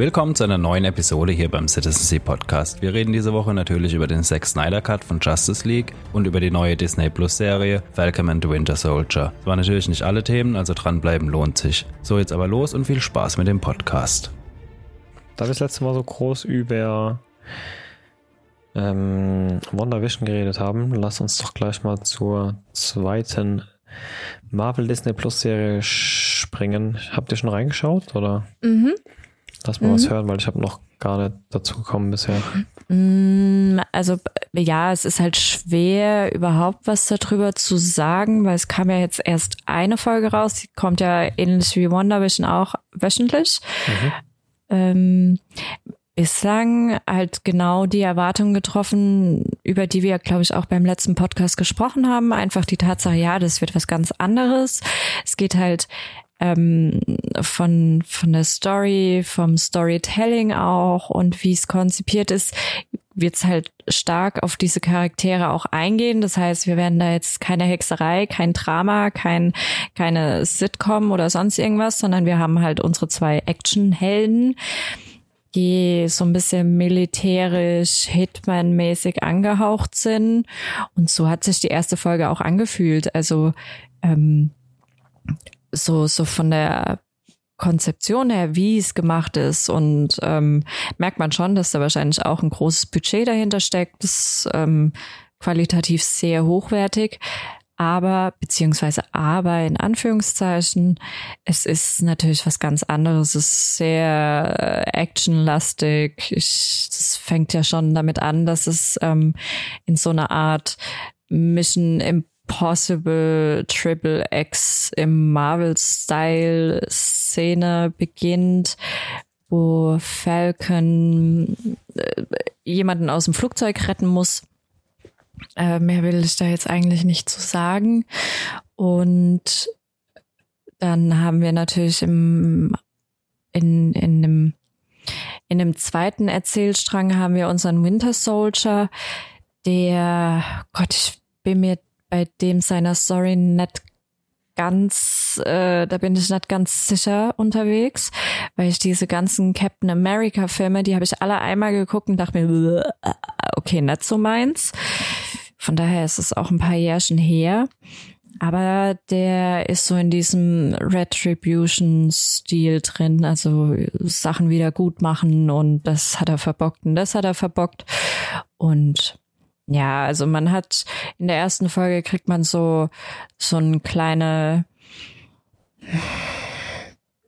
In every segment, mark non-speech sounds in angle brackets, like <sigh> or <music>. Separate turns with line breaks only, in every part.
Willkommen zu einer neuen Episode hier beim Citizen C Podcast. Wir reden diese Woche natürlich über den Zack Snyder Cut von Justice League und über die neue Disney Plus Serie Falcon and the Winter Soldier. Das waren natürlich nicht alle Themen, also dranbleiben lohnt sich. So, jetzt aber los und viel Spaß mit dem Podcast.
Da wir das letzte Mal so groß über ähm, WandaVision geredet haben, lass uns doch gleich mal zur zweiten Marvel Disney Plus Serie springen. Habt ihr schon reingeschaut oder?
Mhm.
Lass mal mhm. was hören, weil ich habe noch gar nicht dazu gekommen bisher.
Mm, also ja, es ist halt schwer, überhaupt was darüber zu sagen, weil es kam ja jetzt erst eine Folge raus. Die kommt ja ähnlich wie WandaVision auch wöchentlich. Mhm. Ähm, bislang halt genau die Erwartungen getroffen, über die wir, glaube ich, auch beim letzten Podcast gesprochen haben. Einfach die Tatsache, ja, das wird was ganz anderes. Es geht halt ähm, von, von der Story, vom Storytelling auch und wie es konzipiert ist, wird es halt stark auf diese Charaktere auch eingehen. Das heißt, wir werden da jetzt keine Hexerei, kein Drama, kein, keine Sitcom oder sonst irgendwas, sondern wir haben halt unsere zwei Actionhelden, die so ein bisschen militärisch Hitman-mäßig angehaucht sind. Und so hat sich die erste Folge auch angefühlt. Also ähm, so, so von der Konzeption her, wie es gemacht ist und ähm, merkt man schon, dass da wahrscheinlich auch ein großes Budget dahinter steckt. Das ist ähm, qualitativ sehr hochwertig. Aber, beziehungsweise aber in Anführungszeichen, es ist natürlich was ganz anderes. Es ist sehr äh, actionlastig. Es fängt ja schon damit an, dass es ähm, in so einer Art Mission im Possible Triple X im Marvel-Style-Szene beginnt, wo Falcon äh, jemanden aus dem Flugzeug retten muss. Äh, mehr will ich da jetzt eigentlich nicht zu sagen. Und dann haben wir natürlich im, in, in dem in dem zweiten Erzählstrang haben wir unseren Winter Soldier, der, Gott, ich bin mir bei dem seiner Story nicht ganz, äh, da bin ich nicht ganz sicher unterwegs, weil ich diese ganzen Captain America Filme, die habe ich alle einmal geguckt und dachte mir, okay, nicht so meins. Von daher ist es auch ein paar Jährchen her. Aber der ist so in diesem Retribution-Stil drin, also Sachen wieder gut machen und das hat er verbockt und das hat er verbockt. Und ja, also man hat in der ersten Folge kriegt man so so eine kleine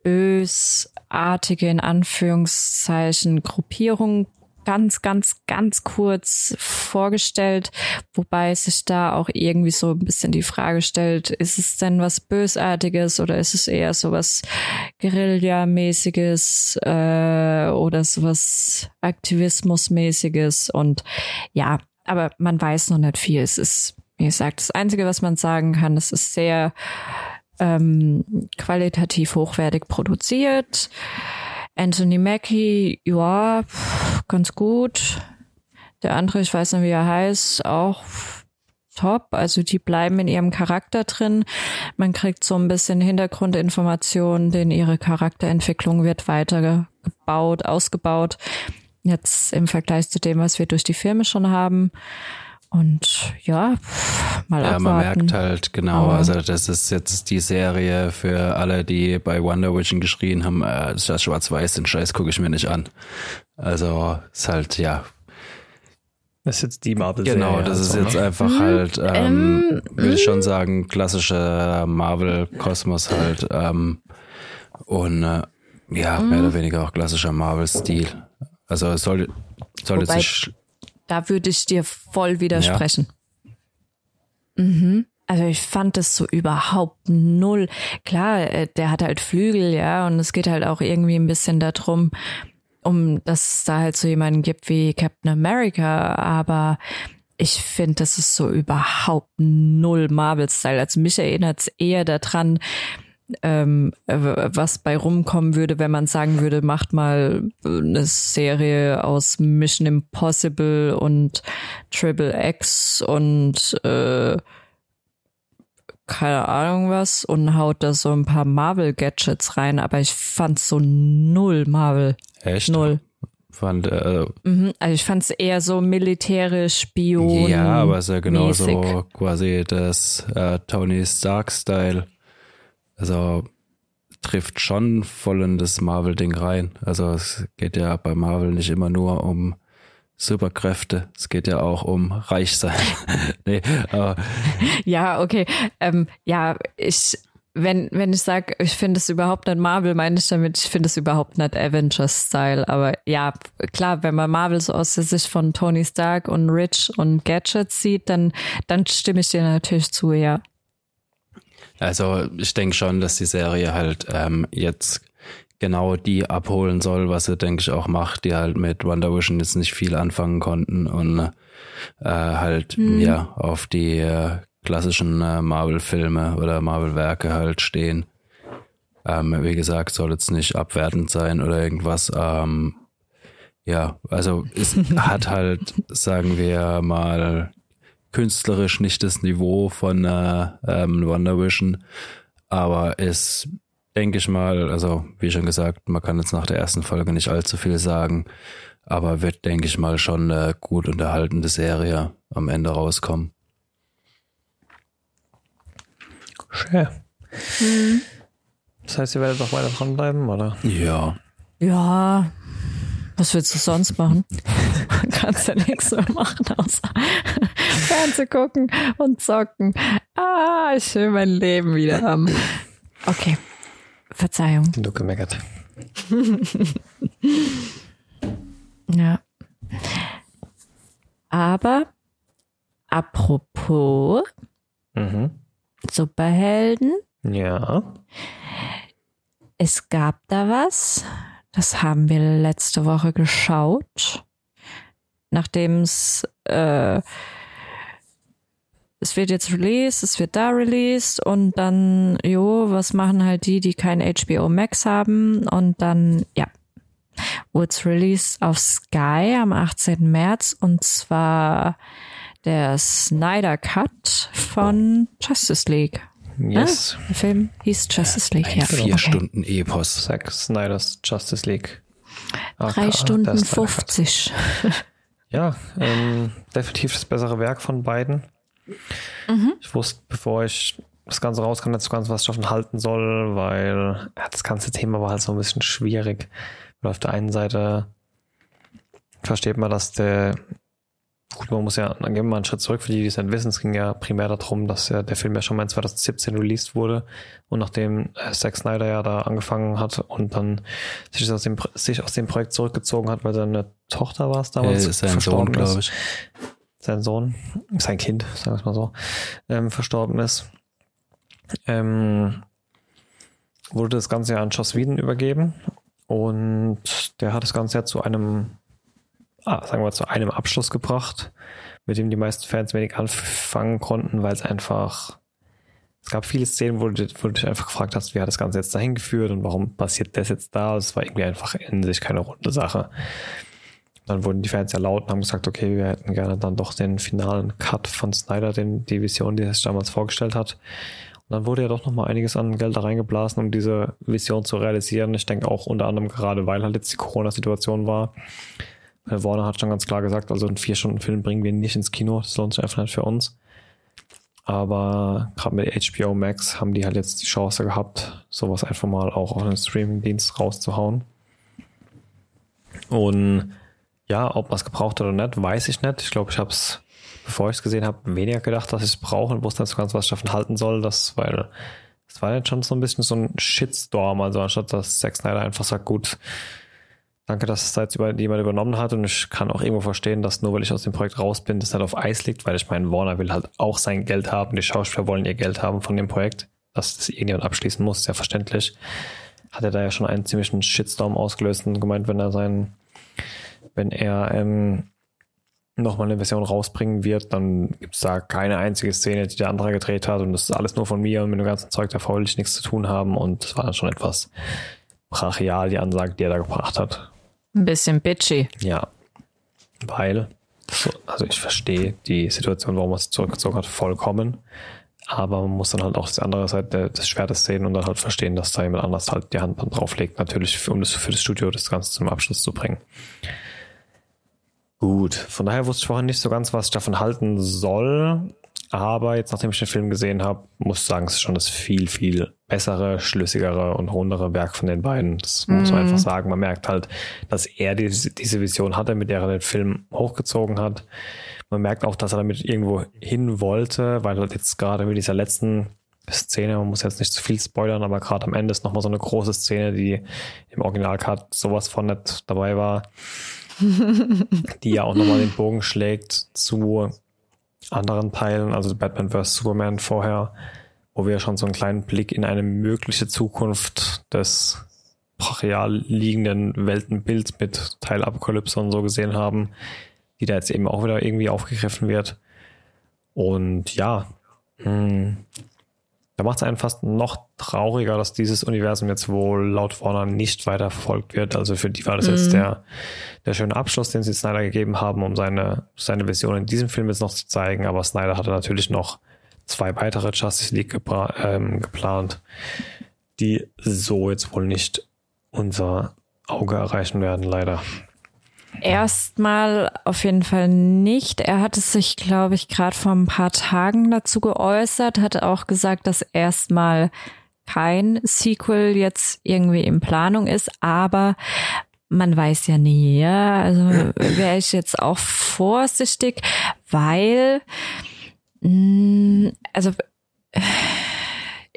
bösartige in Anführungszeichen Gruppierung ganz, ganz, ganz kurz vorgestellt, wobei sich da auch irgendwie so ein bisschen die Frage stellt, ist es denn was Bösartiges oder ist es eher so was Guerilla-mäßiges äh, oder sowas Aktivismus-mäßiges? Und ja, aber man weiß noch nicht viel. Es ist, wie gesagt, das Einzige, was man sagen kann, es ist sehr ähm, qualitativ hochwertig produziert. Anthony Mackie, ja, ganz gut. Der andere, ich weiß nicht, wie er heißt, auch top. Also die bleiben in ihrem Charakter drin. Man kriegt so ein bisschen Hintergrundinformationen, denn ihre Charakterentwicklung wird weiter gebaut, ausgebaut. Jetzt im Vergleich zu dem, was wir durch die Filme schon haben. Und ja, mal ja, abwarten.
man merkt halt genau, Aber also das ist jetzt die Serie für alle, die bei Wonder Vision geschrien haben, äh, das ist schwarz-weiß, den Scheiß gucke ich mir nicht an. Also ist halt, ja.
Das ist jetzt die
Marvel-Serie. Genau, das ist also, jetzt ne? einfach halt, ähm, ähm, würde ich schon sagen, klassischer Marvel-Kosmos halt. Ähm, und äh, ja, mehr oder weniger auch klassischer Marvel-Stil. Also es soll, soll Wobei, nicht.
Da würde ich dir voll widersprechen. Ja. Mhm. Also ich fand das so überhaupt null. Klar, äh, der hat halt Flügel, ja, und es geht halt auch irgendwie ein bisschen darum, um dass es da halt so jemanden gibt wie Captain America, aber ich finde, das ist so überhaupt null Marvel-Style. Also mich erinnert es eher daran, ähm, was bei rumkommen würde, wenn man sagen würde, macht mal eine Serie aus Mission Impossible und Triple X und äh, keine Ahnung was und haut da so ein paar Marvel-Gadgets rein, aber ich fand so null Marvel.
Echt?
Null.
Fand, äh,
Mhm. Also ich fand es eher so militärisch, Spion.
ja, aber es ist ja genauso
mäßig.
quasi das äh, Tony Stark-Style. Also trifft schon voll in das Marvel-Ding rein. Also es geht ja bei Marvel nicht immer nur um Superkräfte. Es geht ja auch um reich sein. <laughs> nee, aber
Ja, okay. Ähm, ja, ich, wenn, wenn ich sage, ich finde es überhaupt nicht Marvel, meine ich damit, ich finde es überhaupt nicht Avengers-Style. Aber ja, klar, wenn man Marvel so aus der Sicht von Tony Stark und Rich und Gadgets sieht, dann, dann stimme ich dir natürlich zu, ja.
Also ich denke schon, dass die Serie halt ähm, jetzt genau die abholen soll, was sie, denke ich, auch macht, die halt mit Wonder Vision jetzt nicht viel anfangen konnten und äh, halt ja auf die äh, klassischen äh, Marvel-Filme oder Marvel-Werke halt stehen. Ähm, wie gesagt, soll jetzt nicht abwertend sein oder irgendwas. Ähm, ja, also es <laughs> hat halt, sagen wir mal, künstlerisch nicht das Niveau von äh, ähm, Wonder Vision, aber es denke ich mal, also wie schon gesagt, man kann jetzt nach der ersten Folge nicht allzu viel sagen, aber wird, denke ich mal, schon eine gut unterhaltende Serie am Ende rauskommen.
Schön. Das heißt, ihr werdet auch weiter dranbleiben, oder?
Ja,
Ja, was willst du sonst machen? <laughs> <laughs> Kannst ja nichts mehr machen, außer <laughs> Fernsehen gucken und zocken. Ah, ich will mein Leben wieder haben. Okay, Verzeihung.
Du gemeckert. <laughs>
Ja. Aber apropos
Mhm.
Superhelden,
Ja.
es gab da was. Das haben wir letzte Woche geschaut. Nachdem es äh, es wird jetzt released, es wird da released und dann, jo, was machen halt die, die kein HBO Max haben und dann, ja, wurde es released auf Sky am 18. März und zwar der Snyder Cut von Justice League.
Yes.
Der Film hieß Justice League,
ein
ja.
vier
okay.
Stunden Epos.
Zack Snyder's Justice League.
Drei Stunden
Snyder Cut.
50.
Ja, ähm, definitiv das bessere Werk von beiden. Ich wusste, bevor ich das Ganze rauskam, nicht so ganz, was ich davon halten soll, weil ja, das ganze Thema war halt so ein bisschen schwierig. Weil auf der einen Seite versteht man, dass der, gut, man muss ja, dann gehen wir mal einen Schritt zurück für die, die es nicht wissen. Es ging ja primär darum, dass ja der Film ja schon mal in 2017 released wurde und nachdem äh, Zack Snyder ja da angefangen hat und dann sich aus dem, sich aus dem Projekt zurückgezogen hat, weil seine Tochter war es
Äh,
damals.
ist sein Sohn,
verstorben ist
glaube ich.
sein Sohn, sein Kind, sagen wir es mal so, ähm, verstorben ist, ähm, wurde das Ganze ja an Joss Whedon übergeben und der hat das Ganze ja zu einem, ah, sagen wir zu einem Abschluss gebracht, mit dem die meisten Fans wenig anfangen konnten, weil es einfach, es gab viele Szenen, wo du, wo du dich einfach gefragt hast, wie hat das Ganze jetzt dahin geführt und warum passiert das jetzt da? Es war irgendwie einfach in sich keine runde Sache. Dann wurden die Fans ja laut und haben gesagt, okay, wir hätten gerne dann doch den finalen Cut von Snyder, den, die Vision, die er sich damals vorgestellt hat. Und dann wurde ja doch nochmal einiges an Geld da reingeblasen, um diese Vision zu realisieren. Ich denke auch unter anderem gerade, weil halt jetzt die Corona-Situation war. Weil Warner hat schon ganz klar gesagt, also einen Vier-Stunden-Film bringen wir nicht ins Kino. Das lohnt sich einfach nicht für uns. Aber gerade mit HBO Max haben die halt jetzt die Chance gehabt, sowas einfach mal auch auf einen Streaming-Dienst rauszuhauen. Und ja, ob man es gebraucht hat oder nicht, weiß ich nicht. Ich glaube, ich habe es, bevor ich es gesehen habe, weniger gedacht, dass ich es brauche und wusste nicht so ganz, was ich davon halten soll. Das, weil es war jetzt schon so ein bisschen so ein Shitstorm. Also anstatt dass Zack Snyder einfach sagt, gut, danke, dass es da jetzt über, jemand übernommen hat. Und ich kann auch irgendwo verstehen, dass nur weil ich aus dem Projekt raus bin, das nicht auf Eis liegt, weil ich meine, Warner will halt auch sein Geld haben, die Schauspieler wollen ihr Geld haben von dem Projekt, dass das irgendjemand abschließen muss, ist ja verständlich. Hat er da ja schon einen ziemlichen Shitstorm ausgelöst und gemeint, wenn er seinen wenn er ähm, nochmal eine Version rausbringen wird, dann gibt es da keine einzige Szene, die der andere gedreht hat. Und das ist alles nur von mir und mit dem ganzen Zeug davor will ich nichts zu tun haben. Und es war dann schon etwas brachial, die Ansage, die er da gebracht hat.
Ein bisschen bitchy.
Ja, weil, so, also ich verstehe die Situation, warum er es zurückgezogen hat, vollkommen, Aber man muss dann halt auch die andere Seite des Schwertes sehen und dann halt verstehen, dass da jemand anders halt die Hand dann drauflegt. Natürlich, um das für das Studio das Ganze zum Abschluss zu bringen. Gut, von daher wusste ich vorhin nicht so ganz, was ich davon halten soll. Aber jetzt, nachdem ich den Film gesehen habe, muss ich sagen, es ist schon das viel, viel bessere, schlüssigere und rundere Werk von den beiden. Das muss man einfach sagen. Man merkt halt, dass er diese, diese Vision hatte, mit der er den Film hochgezogen hat. Man merkt auch, dass er damit irgendwo hin wollte, weil halt jetzt gerade mit dieser letzten Szene, man muss jetzt nicht zu viel spoilern, aber gerade am Ende ist nochmal so eine große Szene, die im Originalcard sowas von nicht dabei war, <laughs> die ja auch nochmal den Bogen schlägt zu anderen Teilen, also Batman vs. Superman vorher, wo wir schon so einen kleinen Blick in eine mögliche Zukunft des brachial liegenden Weltenbilds mit Teilapokalypse und so gesehen haben, die da jetzt eben auch wieder irgendwie aufgegriffen wird. Und ja, mh, hm, da macht es einen fast noch trauriger, dass dieses Universum jetzt wohl laut Warner nicht weiter verfolgt wird. Also für die war das mhm. jetzt der, der schöne Abschluss, den sie Snyder gegeben haben, um seine, seine Vision in diesem Film jetzt noch zu zeigen. Aber Snyder hatte natürlich noch zwei weitere Justice League ähm, geplant, die so jetzt wohl nicht unser Auge erreichen werden, leider.
Erstmal auf jeden Fall nicht. Er hatte sich, glaube ich, gerade vor ein paar Tagen dazu geäußert, hatte auch gesagt, dass erstmal kein Sequel jetzt irgendwie in Planung ist, aber man weiß ja nie, ja. Also <clears throat> wäre ich jetzt auch vorsichtig, weil, mm, also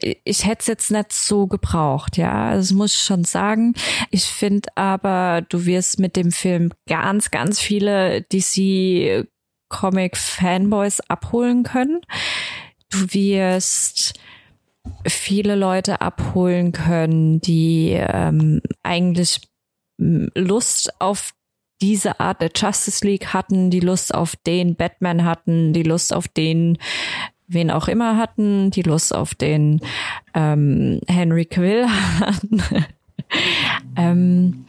ich hätte es jetzt nicht so gebraucht, ja. Also das muss ich schon sagen. Ich finde aber, du wirst mit dem Film ganz, ganz viele DC Comic Fanboys abholen können. Du wirst viele Leute abholen können, die ähm, eigentlich Lust auf diese Art der Justice League hatten, die Lust auf den Batman hatten, die Lust auf den wen auch immer hatten, die Lust auf den ähm, Henry Quill hatten. <laughs> ähm,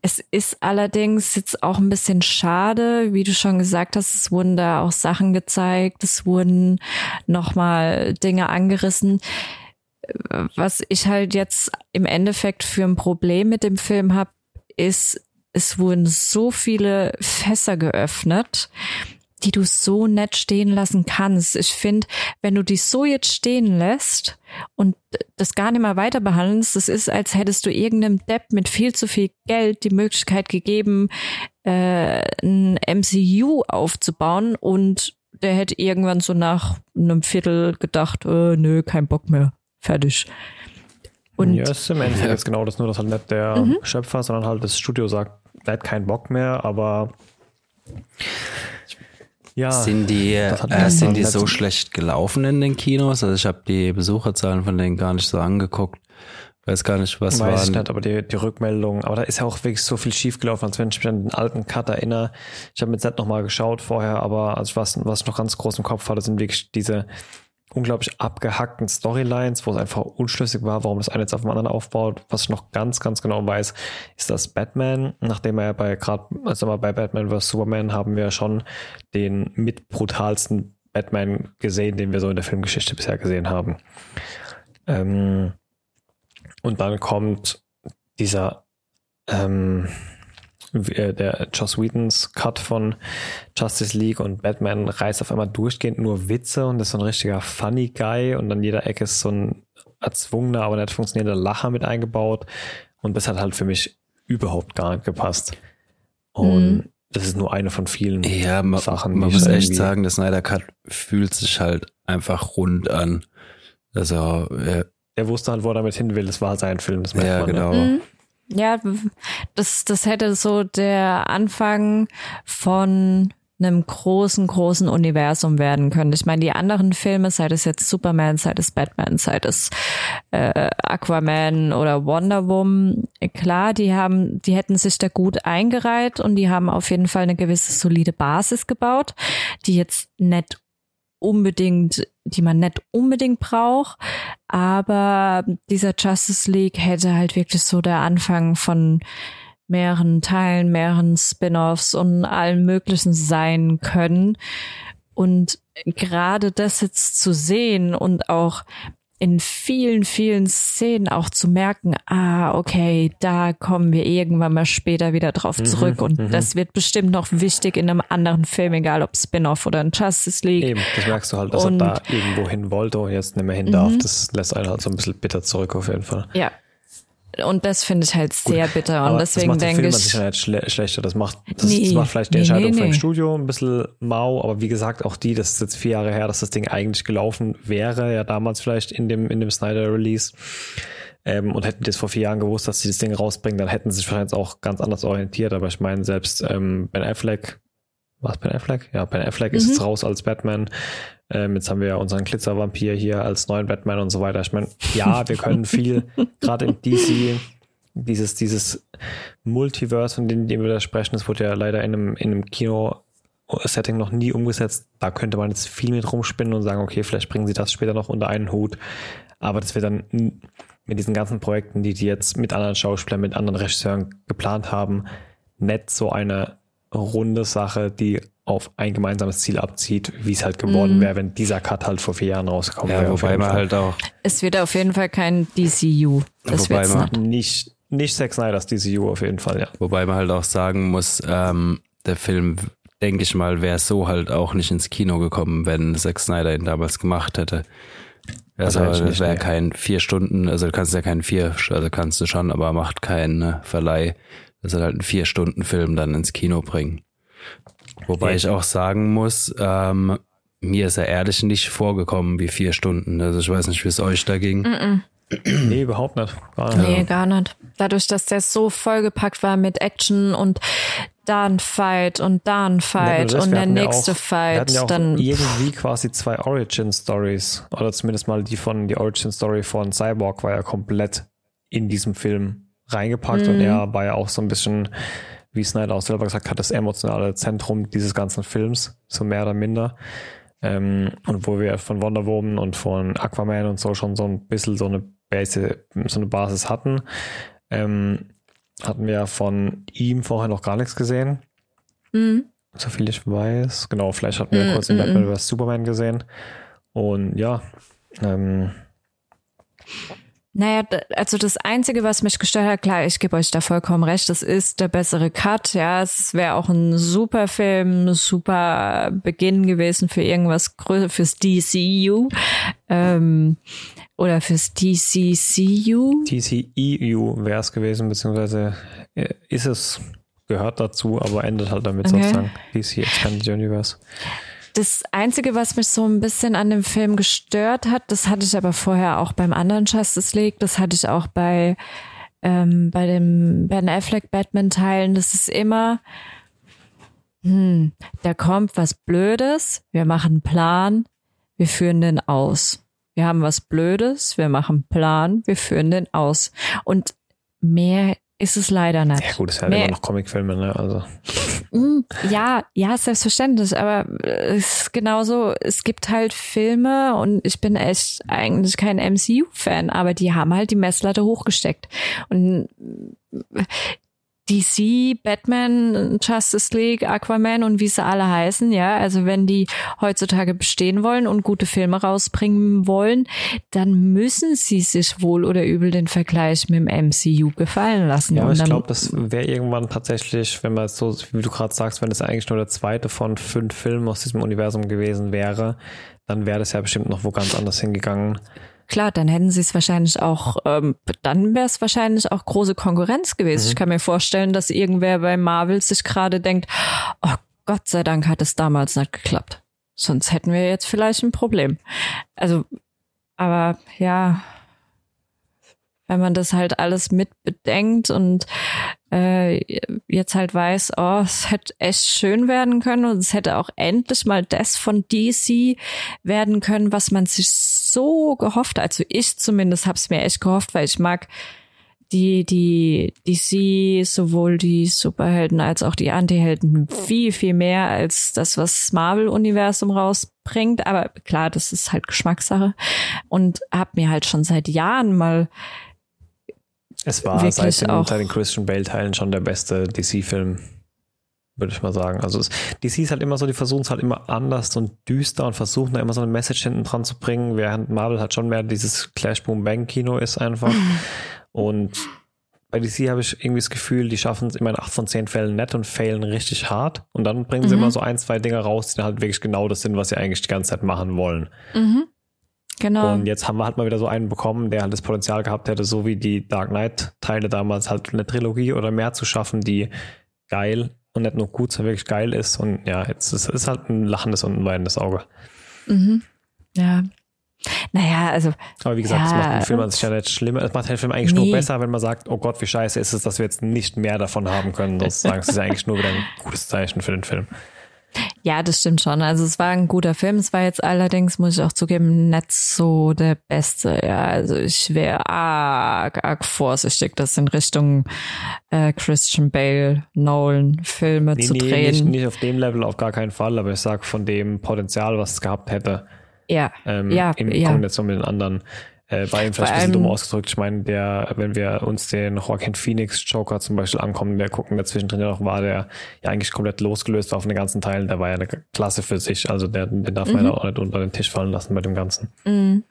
es ist allerdings jetzt auch ein bisschen schade, wie du schon gesagt hast, es wurden da auch Sachen gezeigt, es wurden nochmal Dinge angerissen. Was ich halt jetzt im Endeffekt für ein Problem mit dem Film habe, ist, es wurden so viele Fässer geöffnet, die du so nett stehen lassen kannst. Ich finde, wenn du die so jetzt stehen lässt und das gar nicht mehr weiter behandelst, das ist, als hättest du irgendeinem Depp mit viel zu viel Geld die Möglichkeit gegeben, äh, ein MCU aufzubauen und der hätte irgendwann so nach einem Viertel gedacht, äh, nö, kein Bock mehr, fertig.
Und ja, ist im Endeffekt jetzt genau das, nur dass halt nicht der mhm. Schöpfer, sondern halt das Studio sagt, der hat keinen Bock mehr, aber
ja, sind die, äh, sind die so schlecht gelaufen in den Kinos? Also ich habe die Besucherzahlen von denen gar nicht so angeguckt. Weiß gar nicht, was
war. Weiß ich nicht, aber die, die Rückmeldung, aber da ist ja auch wirklich so viel schiefgelaufen, als wenn ich mich an den alten Cut erinnere. Ich habe mit Z nochmal geschaut vorher, aber also was, was ich noch ganz groß im Kopf hatte, sind wirklich diese unglaublich abgehackten Storylines, wo es einfach unschlüssig war, warum das eine jetzt auf dem anderen aufbaut. Was ich noch ganz, ganz genau weiß, ist, dass Batman, nachdem er bei gerade, also bei Batman vs. Superman haben wir schon den mit brutalsten Batman gesehen, den wir so in der Filmgeschichte bisher gesehen haben. Ähm, und dann kommt dieser ähm, äh, der Joss Whedons Cut von Justice League und Batman reißt auf einmal durchgehend nur Witze und ist so ein richtiger Funny Guy und an jeder Ecke ist so ein erzwungener, aber nicht funktionierender Lacher mit eingebaut und das hat halt für mich überhaupt gar nicht gepasst. Und mhm. das ist nur eine von vielen
ja, man, Sachen. Man muss echt sagen, der Snyder Cut fühlt sich halt einfach rund an. Also,
ja. er wusste halt, wo er damit hin will. Das war sein Film. Das
ja,
man,
ne? genau. Mhm.
Ja, das, das hätte so der Anfang von einem großen, großen Universum werden können. Ich meine, die anderen Filme, sei es jetzt Superman, sei es Batman, sei es äh, Aquaman oder Wonder Woman, klar, die haben, die hätten sich da gut eingereiht und die haben auf jeden Fall eine gewisse solide Basis gebaut, die jetzt nicht unbedingt, die man nicht unbedingt braucht, aber dieser Justice League hätte halt wirklich so der Anfang von mehreren Teilen, mehreren Spin-offs und allen möglichen sein können. Und gerade das jetzt zu sehen und auch in vielen, vielen Szenen auch zu merken, ah, okay, da kommen wir irgendwann mal später wieder drauf mhm, zurück und mhm. das wird bestimmt noch wichtig in einem anderen Film, egal ob Spin-off oder ein Justice League.
Eben, das merkst du halt, dass und, er da irgendwo hin wollte und jetzt nicht mehr hin darf. Mhm. Das lässt einen halt so ein bisschen bitter zurück auf jeden Fall.
Ja, und das finde ich halt sehr Gut, bitter. Und deswegen denke ich. Das
macht den halt schlechter. Das macht, das, nee, das macht vielleicht die Entscheidung nee, nee, vom Studio ein bisschen mau. Aber wie gesagt, auch die, das ist jetzt vier Jahre her, dass das Ding eigentlich gelaufen wäre. Ja, damals vielleicht in dem, in dem Snyder Release. Ähm, und hätten das vor vier Jahren gewusst, dass sie das Ding rausbringen, dann hätten sie sich wahrscheinlich auch ganz anders orientiert. Aber ich meine, selbst ähm, Ben Affleck, was Ben Affleck? Ja, Ben Affleck mhm. ist jetzt raus als Batman. Ähm, jetzt haben wir ja unseren Glitzervampir hier als neuen Batman und so weiter. Ich meine, ja, wir können viel, gerade im DC, dieses, dieses Multiverse, von dem, dem wir da sprechen, das wurde ja leider in einem, in einem Kino-Setting noch nie umgesetzt. Da könnte man jetzt viel mit rumspinnen und sagen, okay, vielleicht bringen sie das später noch unter einen Hut. Aber das wird dann mit diesen ganzen Projekten, die die jetzt mit anderen Schauspielern, mit anderen Regisseuren geplant haben, nicht so eine runde Sache, die auf ein gemeinsames Ziel abzieht, wie es halt geworden mm. wäre, wenn dieser Cut halt vor vier Jahren rausgekommen ja, wäre.
Wobei man halt auch.
Es wird auf jeden Fall kein DCU. Das wobei
man nicht. nicht, Zack Snyder's DCU auf jeden Fall, ja.
Wobei man halt auch sagen muss, ähm, der Film, denke ich mal, wäre so halt auch nicht ins Kino gekommen, wenn Zack Snyder ihn damals gemacht hätte. Also es wäre kein vier Stunden, also du kannst ja keinen vier, also kannst du schon, aber macht keinen ne, Verleih das soll halt einen Vier-Stunden-Film dann ins Kino bringen. Wobei ich auch sagen muss, ähm, mir ist er ehrlich nicht vorgekommen wie vier Stunden. Also ich weiß nicht, wie es euch da ging. Mm
-mm. Nee, überhaupt nicht.
Gar nicht. Nee, gar nicht. Dadurch, dass der so vollgepackt war mit Action und da ein Fight und da ein Fight ja, und der nächste
ja
auch, Fight.
Ja auch dann irgendwie quasi zwei Origin Stories oder zumindest mal die von die Origin Story von Cyborg war ja komplett in diesem Film reingepackt mhm. und er war ja auch so ein bisschen, wie Snyder auch selber gesagt hat, das emotionale Zentrum dieses ganzen Films, so mehr oder minder. Ähm, und wo wir von Wonder Woman und von Aquaman und so schon so ein bisschen so eine Base, so eine Basis hatten, ähm, hatten wir von ihm vorher noch gar nichts gesehen. Mhm. So viel ich weiß. Genau, vielleicht hatten wir mhm, kurz in Batman vs. Superman gesehen. Und ja, ähm,
naja, also das Einzige, was mich gestört hat, klar, ich gebe euch da vollkommen recht, das ist der bessere Cut, ja, es wäre auch ein super Film, super Beginn gewesen für irgendwas größer, fürs DCU ähm, oder fürs DCCU.
DCEU wäre es gewesen, beziehungsweise äh, ist es, gehört dazu, aber endet halt damit okay. sozusagen DC Expanded Universe.
Das Einzige, was mich so ein bisschen an dem Film gestört hat, das hatte ich aber vorher auch beim anderen Justice League, das hatte ich auch bei, ähm, bei dem Ben Affleck Batman-Teilen, das ist immer, hm, da kommt was Blödes, wir machen einen Plan, wir führen den aus. Wir haben was Blödes, wir machen einen Plan, wir führen den aus. Und mehr ist es leider nicht.
Ja gut, es ist halt immer noch Comicfilme, ne? Also.
Mm, ja, ja, selbstverständlich, aber es ist genauso, es gibt halt Filme und ich bin echt eigentlich kein MCU-Fan, aber die haben halt die Messlatte hochgesteckt. Und DC, Batman, Justice League, Aquaman und wie sie alle heißen, ja. Also wenn die heutzutage bestehen wollen und gute Filme rausbringen wollen, dann müssen sie sich wohl oder übel den Vergleich mit dem MCU gefallen lassen.
Ja, aber ich glaube, das wäre irgendwann tatsächlich, wenn man so, wie du gerade sagst, wenn es eigentlich nur der zweite von fünf Filmen aus diesem Universum gewesen wäre, dann wäre das ja bestimmt noch wo ganz anders hingegangen.
Klar, dann hätten sie es wahrscheinlich auch, ähm, dann wäre es wahrscheinlich auch große Konkurrenz gewesen. Mhm. Ich kann mir vorstellen, dass irgendwer bei Marvel sich gerade denkt, oh Gott sei Dank hat es damals nicht geklappt. Sonst hätten wir jetzt vielleicht ein Problem. Also, aber ja, wenn man das halt alles mit bedenkt und äh, jetzt halt weiß, oh, es hätte echt schön werden können und es hätte auch endlich mal das von DC werden können, was man sich so gehofft, also ich zumindest habe es mir echt gehofft, weil ich mag die, die DC, sowohl die Superhelden als auch die Antihelden viel, viel mehr als das, was Marvel-Universum rausbringt. Aber klar, das ist halt Geschmackssache. Und hab mir halt schon seit Jahren mal
es war seit den, seit den Christian Bale-Teilen schon der beste DC-Film. würde ich mal sagen. Also es, DC ist halt immer so, die versuchen es halt immer anders und düster und versuchen da immer so eine Message hinten dran zu bringen, während Marvel halt schon mehr dieses Clash Boom Bang Kino ist einfach. <laughs> und bei DC habe ich irgendwie das Gefühl, die schaffen es immer in acht von zehn Fällen nett und failen richtig hart. Und dann bringen sie
Mhm.
immer so ein, zwei Dinge raus, die dann halt wirklich genau das sind, was sie eigentlich die ganze Zeit machen wollen.
Mhm. Genau.
Und jetzt haben wir halt mal wieder so einen bekommen, der halt das Potenzial gehabt hätte, so wie die Dark Knight-Teile damals halt eine Trilogie oder mehr zu schaffen, die geil und nicht nur gut, sondern wirklich geil ist. Und ja, jetzt ist es halt ein lachendes und ein weinendes Auge.
Mhm. Ja. Naja, also
Aber wie gesagt, das
Ja.
macht den Film an sich ja nicht schlimmer. Es macht den Film eigentlich nur
Nee.
besser, wenn man sagt, oh Gott, wie scheiße ist es, dass wir jetzt nicht mehr davon haben können. Sozusagen, <laughs> es ist ja eigentlich nur wieder ein gutes Zeichen für den Film.
Ja, das stimmt schon. Also es war ein guter Film. Es war jetzt allerdings, muss ich auch zugeben, nicht so der beste. Ja, also ich wäre arg, arg vorsichtig, das in Richtung äh, Christian Bale, Nolan Filme
Nee,
zu
nee,
drehen.
nicht, nicht auf dem Level, auf gar keinen Fall, aber ich sag von dem Potenzial, was es gehabt hätte,
ja,
ähm,
ja,
in
ja.
Kombination mit den anderen. Äh, war ihm vielleicht ein bisschen dumm ausgedrückt. Ich meine, der, wenn wir uns den Joaquin Phoenix Joker zum Beispiel ankommen, der gucken, der zwischendrin noch war, der ja eigentlich komplett losgelöst war von den ganzen Teilen, der war ja eine Klasse für sich. Also der, den darf man
Mhm.
ja auch nicht unter den Tisch fallen lassen bei dem Ganzen.
Mhm.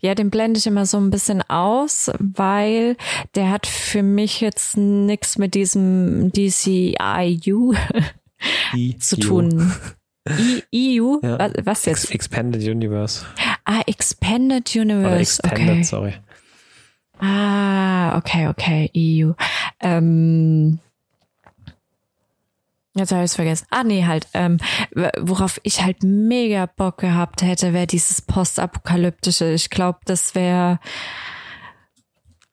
Ja, den blende ich immer so ein bisschen aus, weil der hat für mich jetzt nichts mit diesem DCIU <laughs> zu tun. EU?
Ja.
Was, was
Ex
jetzt?
Expanded Universe.
Ah, Expanded
Oder
Universe.
Extended,
Okay.
sorry.
Ah, okay, okay, EU. Ähm, jetzt habe ich es vergessen. Ah, nee, halt. Ähm, worauf ich halt mega Bock gehabt hätte, wäre dieses postapokalyptische. Ich glaube, das wäre,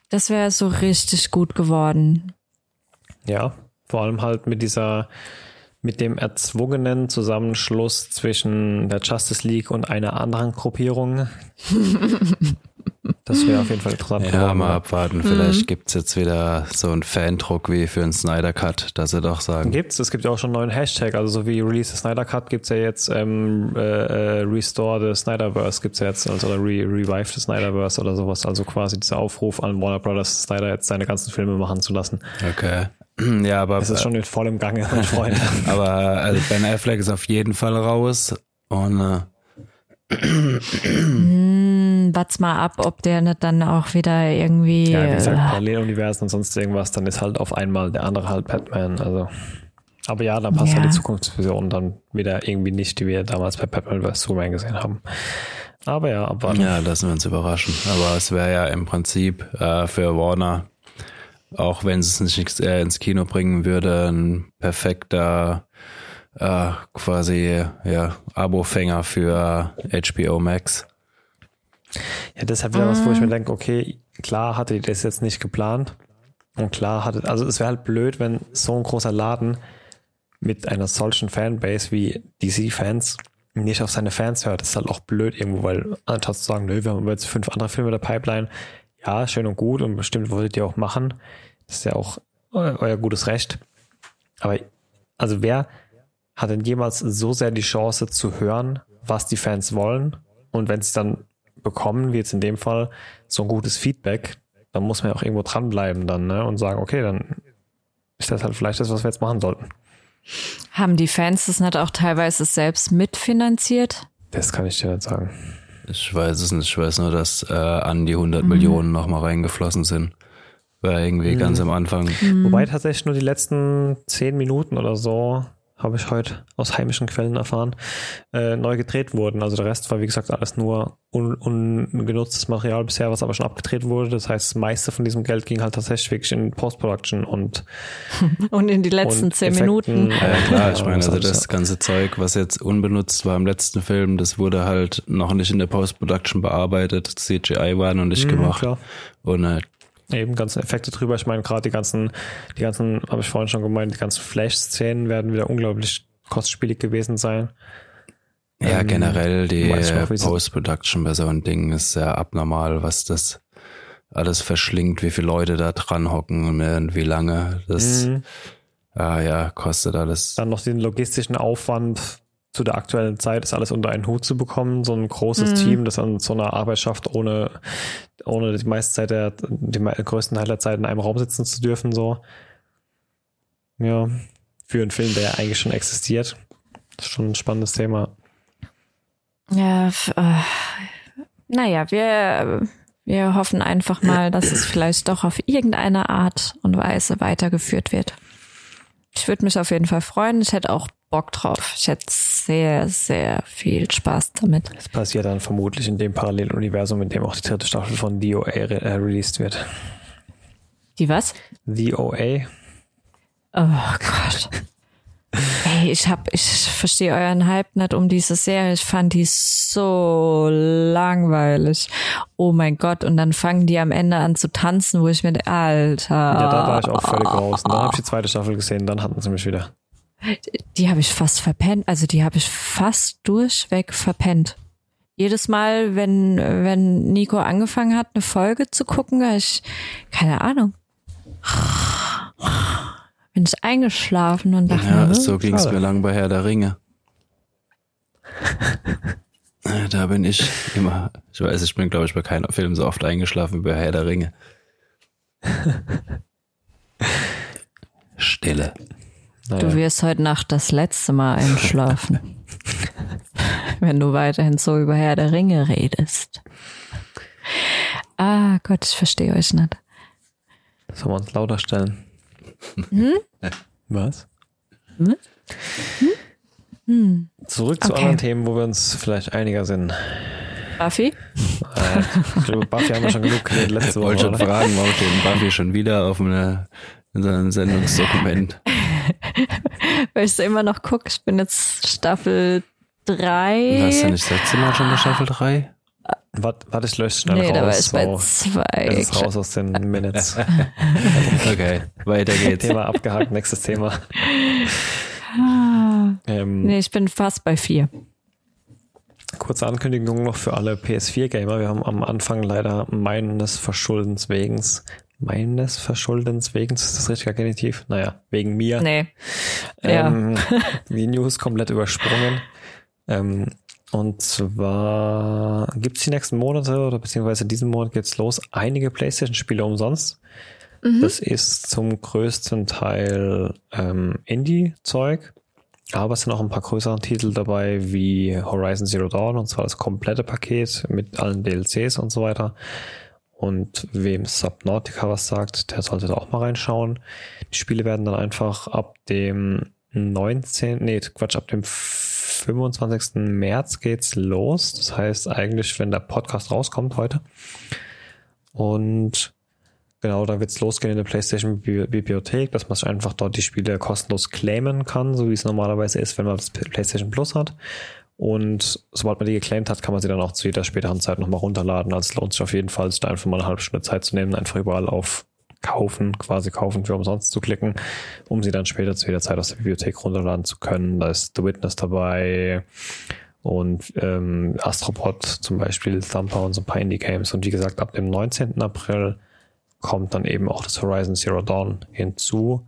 das wäre so richtig gut geworden.
Ja, vor allem halt mit dieser, mit dem erzwungenen Zusammenschluss zwischen der Justice League und einer anderen Gruppierung. <laughs> Das wäre auf jeden Fall interessant.
Ja,
geworden.
mal abwarten. Vielleicht gibt's jetzt wieder so einen Fandruck wie für einen Snyder Cut, dass sie doch sagen.
Gibt's, es gibt ja auch schon einen neuen Hashtag, also so wie Release the Snyder Cut gibt's ja jetzt ähm, äh, äh, Restore the Snyderverse gibt's ja jetzt, also oder Re Revive the Snyderverse oder sowas, also quasi dieser Aufruf an Warner Brothers Snyder jetzt seine ganzen Filme machen zu lassen.
Okay. Ja, aber,
Das ist schon in vollem Gange, mein <laughs> Freund.
aber also Ben Affleck ist auf jeden Fall raus. Und äh,
Hm, warte mal ab, ob der nicht dann auch wieder irgendwie.
Ja, wie gesagt,
äh,
Paralleluniversen und sonst irgendwas, dann ist halt auf einmal der andere halt Batman. Also. Aber ja, dann passt
Ja.
halt die Zukunftsvision dann wieder irgendwie nicht, die wir damals bei Batman vs. Superman gesehen haben. Aber ja, abwarten.
ja, lassen wir uns überraschen. Aber es wäre ja im Prinzip äh, für Warner, auch wenn es es nicht äh, ins Kino bringen würde, ein perfekter äh, quasi ja Abofänger für HBO Max.
Ja, deshalb wieder was, wo ich mir denke, okay, klar hatte die das jetzt nicht geplant. Und klar hatte, also es wäre halt blöd, wenn so ein großer Laden mit einer solchen Fanbase wie DC-Fans nicht auf seine Fans hört. Das ist halt auch blöd irgendwo, weil anstatt zu sagen, nö, wir haben jetzt fünf andere Filme der Pipeline, ja, schön und gut und bestimmt wolltet ihr auch machen. Das ist ja auch eu euer gutes Recht. Aber also wer hat denn jemals so sehr die Chance zu hören, was die Fans wollen? Und wenn sie dann bekommen, wie jetzt in dem Fall, so ein gutes Feedback, dann muss man ja auch irgendwo dranbleiben dann, ne? Und sagen, okay, dann ist das halt vielleicht das, was wir jetzt machen sollten.
haben die Fans das nicht auch teilweise selbst mitfinanziert?
Das kann ich dir nicht sagen.
Ich weiß es nicht. Ich weiß nur, dass äh, an die 100 Millionen nochmal reingeflossen sind. War irgendwie ganz am Anfang.
Wobei tatsächlich nur die letzten zehn Minuten oder so, habe ich heute aus heimischen Quellen erfahren, äh, neu gedreht wurden. Also der Rest war, wie gesagt, alles nur un ungenutztes Material bisher, was aber schon abgedreht wurde. Das heißt, das meiste von diesem Geld ging halt tatsächlich wirklich in Post-Production und, <laughs>
Und in die letzten zehn. Minuten.
Ja, klar, ich meine,
was
also das ganze Zeug, was jetzt unbenutzt war im letzten Film, das wurde halt noch nicht in der Post-Production bearbeitet. CGI war noch nicht
Mhm,
gemacht.
klar.
Und äh,
Eben ganzen Effekte drüber. Ich meine, gerade die ganzen, die ganzen, habe ich vorhin schon gemeint, die ganzen Flash-Szenen werden wieder unglaublich kostspielig gewesen sein.
ja,
Ähm,
generell die Post-Production bei so einem Ding ist sehr abnormal, was das alles verschlingt, wie viele Leute da dran hocken und wie lange das
Mhm.
ah, ja, kostet alles.
Dann noch den logistischen Aufwand zu der aktuellen Zeit, ist alles unter einen Hut zu bekommen. So ein großes Team, das an so einer Arbeit schafft, ohne, ohne die meiste Zeit der, die größten Teil der Zeit in einem Raum sitzen zu dürfen, so. Ja, für einen Film, der ja eigentlich schon existiert. Das ist schon ein spannendes Thema.
Ja, äh, naja, wir, wir hoffen einfach mal, dass es vielleicht doch auf irgendeine Art und Weise weitergeführt wird. Ich würde mich auf jeden Fall freuen. Ich hätte auch Bock drauf. Ich hätte sehr, sehr viel Spaß damit.
Das passiert dann vermutlich in dem Paralleluniversum, in dem auch die dritte Staffel von The OA re äh, released wird.
Die was?
The OA?
Oh Gott. Ey, ich hab, ich verstehe euren Hype nicht um diese Serie. Ich fand die so langweilig. Oh mein Gott. Und dann fangen die am Ende an zu tanzen, wo ich mir, Alter.
Ja, da war ich auch völlig raus. Und dann habe ich die zweite Staffel gesehen, dann hatten sie mich wieder.
Die habe ich fast verpennt. Also die habe ich fast durchweg verpennt. Jedes Mal, wenn, wenn Nico angefangen hat, eine Folge zu gucken, ich, keine Ahnung. Bin ich eingeschlafen und dachte
Ja,
mir,
so ging es mir lang bei Herr der Ringe. Da bin ich immer, ich weiß, ich bin, glaube ich, bei keinem Film so oft eingeschlafen wie bei Herr der Ringe. Stille.
Naja.
Du wirst heute Nacht das letzte Mal einschlafen. <laughs> Wenn du weiterhin so über Herr der Ringe redest. Ah Gott, ich verstehe euch nicht.
Sollen wir uns lauter stellen? <laughs> Was?
Hm?
Zurück zu
Okay.
anderen Themen, wo wir uns vielleicht einiger sind.
Buffy?
Äh, ich glaube, Buffy haben wir schon genug geredet letzte
Ich
Woche.
wollte schon fragen, warum steht Buffy schon wieder auf einer, in seinem Sendungsdokument? <laughs> <laughs>
Weil ich so immer noch gucke. Ich bin jetzt Staffel 3.
Warst du nicht das letzte Mal schon bei Staffel 3?
Warte, ich lösche schnell
Nee, da war
raus.
ich bei
so.
zwei.
Es ist raus aus den Minutes. <laughs>
Okay, weiter geht's.
Thema abgehakt, nächstes Thema.
Ah.
Ähm,
Nee, ich bin fast bei vier.
Kurze Ankündigung noch für alle PS4-Gamer. Wir haben am Anfang leider meines Verschuldens wegen, meines Verschuldens wegen, ist das richtiger Genitiv? Naja, wegen mir.
Nee. Ja.
ähm, <laughs> die News komplett übersprungen. Ähm, und zwar gibt's die nächsten Monate oder beziehungsweise diesen Monat geht's los, einige PlayStation-Spiele umsonst. Das ist zum größten Teil ähm, Indie-Zeug, aber es sind auch ein paar größere Titel dabei wie Horizon Zero Dawn und zwar das komplette Paket mit allen DLCs und so weiter. Und wem Subnautica was sagt, der sollte da auch mal reinschauen. Die Spiele werden dann einfach ab dem 19. Nee, Quatsch, ab dem 25. März geht's los. Das heißt eigentlich, wenn der Podcast rauskommt heute. Und genau, da wird's losgehen in der PlayStation Bi- Bibliothek, dass man einfach dort die Spiele kostenlos claimen kann, so wie es normalerweise ist, wenn man das PlayStation Plus hat. Und sobald man die geclaimt hat, kann man sie dann auch zu jeder späteren Zeit nochmal runterladen. Also es lohnt sich auf jeden Fall, sich da einfach mal eine halbe Stunde Zeit zu nehmen, einfach überall auf kaufen, quasi kaufen für umsonst zu klicken, um sie dann später zu jeder Zeit aus der Bibliothek runterladen zu können. Da ist The Witness dabei und ähm, Astropod zum Beispiel, Thumper und so ein paar Indie-Games. Und wie gesagt, ab dem 19. April kommt dann eben auch das Horizon Zero Dawn hinzu,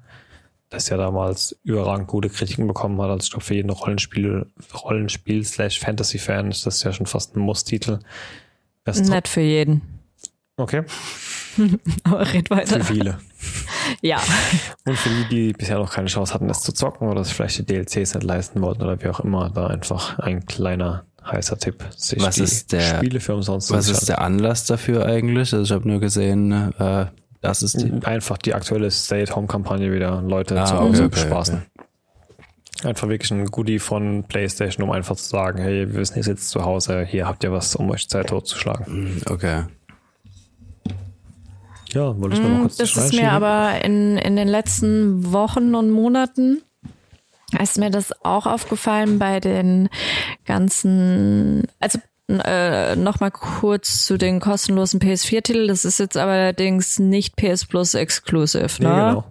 das ja damals überragend gute Kritiken bekommen hat. Also ich glaube, für jeden Rollenspiel, Rollenspiel slash Fantasy-Fan ist das ja schon fast ein Muss-Titel.
Nicht für jeden. <laughs>
Okay, <laughs>
Aber red weiter.
für viele. <laughs>
Ja.
Und für die, die bisher noch keine Chance hatten, das zu zocken oder sich vielleicht die DLCs nicht leisten wollten oder wie auch immer, da einfach ein kleiner heißer Tipp, sich
Was
die
ist der-
Spiele für umsonst zu
Was ist der Anlass dafür eigentlich? Also ich habe nur gesehen, äh, das ist die.
Einfach die aktuelle Stay-at-Home-Kampagne wieder Leute
Ah,
zu
okay,
Hause
okay,
bespaßen. Einfach wirklich ein Goodie von PlayStation, um einfach zu sagen, hey, wir wissen, ihr sitzt zu Hause, hier habt ihr was, um euch Zeit totzuschlagen.
Hm, Okay.
Ja, wollte ich noch mal kurz
Das ist mir aber in, in den letzten Wochen und Monaten ist mir das auch aufgefallen bei den ganzen, also äh, nochmal kurz zu den kostenlosen PS4-Titeln. Das ist jetzt allerdings nicht PS Plus exclusive,
Nee,
ne?
genau.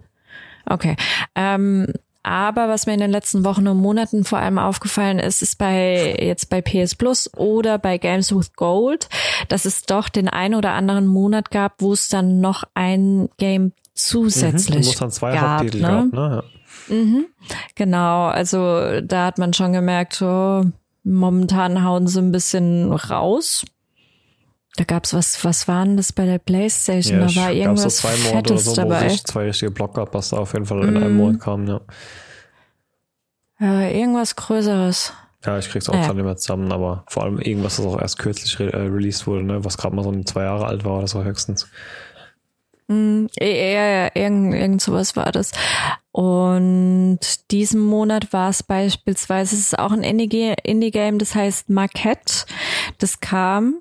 Okay. Ähm, aber was mir in den letzten Wochen und Monaten vor allem aufgefallen ist, ist bei jetzt bei PS Plus oder bei Games with Gold, dass es doch den einen oder anderen Monat gab, wo es dann noch ein Game
Mhm,
zusätzlich
wo es dann zwei
gab.
Haupttitel
ne?
gab, ne?
Genau, also da hat man schon gemerkt, so, momentan hauen sie ein bisschen raus. Da gab's was, was waren das bei der Playstation?
Ja,
da war irgendwas
so zwei Monate oder
Fettes
so, wo
dabei.
zwei richtige Blockbuster auf jeden Fall in
Mhm.
einem Monat kamen, ja.
Ja, irgendwas Größeres.
Ja, ich krieg's auch
Ja.
gerade nicht mehr zusammen, aber vor allem irgendwas, das auch erst kürzlich re äh, released wurde, ne? was gerade mal so zwei Jahre alt war oder so höchstens.
Mm, Ja, ja, irgend, irgend sowas war das. Und diesen Monat war es beispielsweise, es ist auch ein Indie- Indie-Game, das heißt Marquette. Das kam,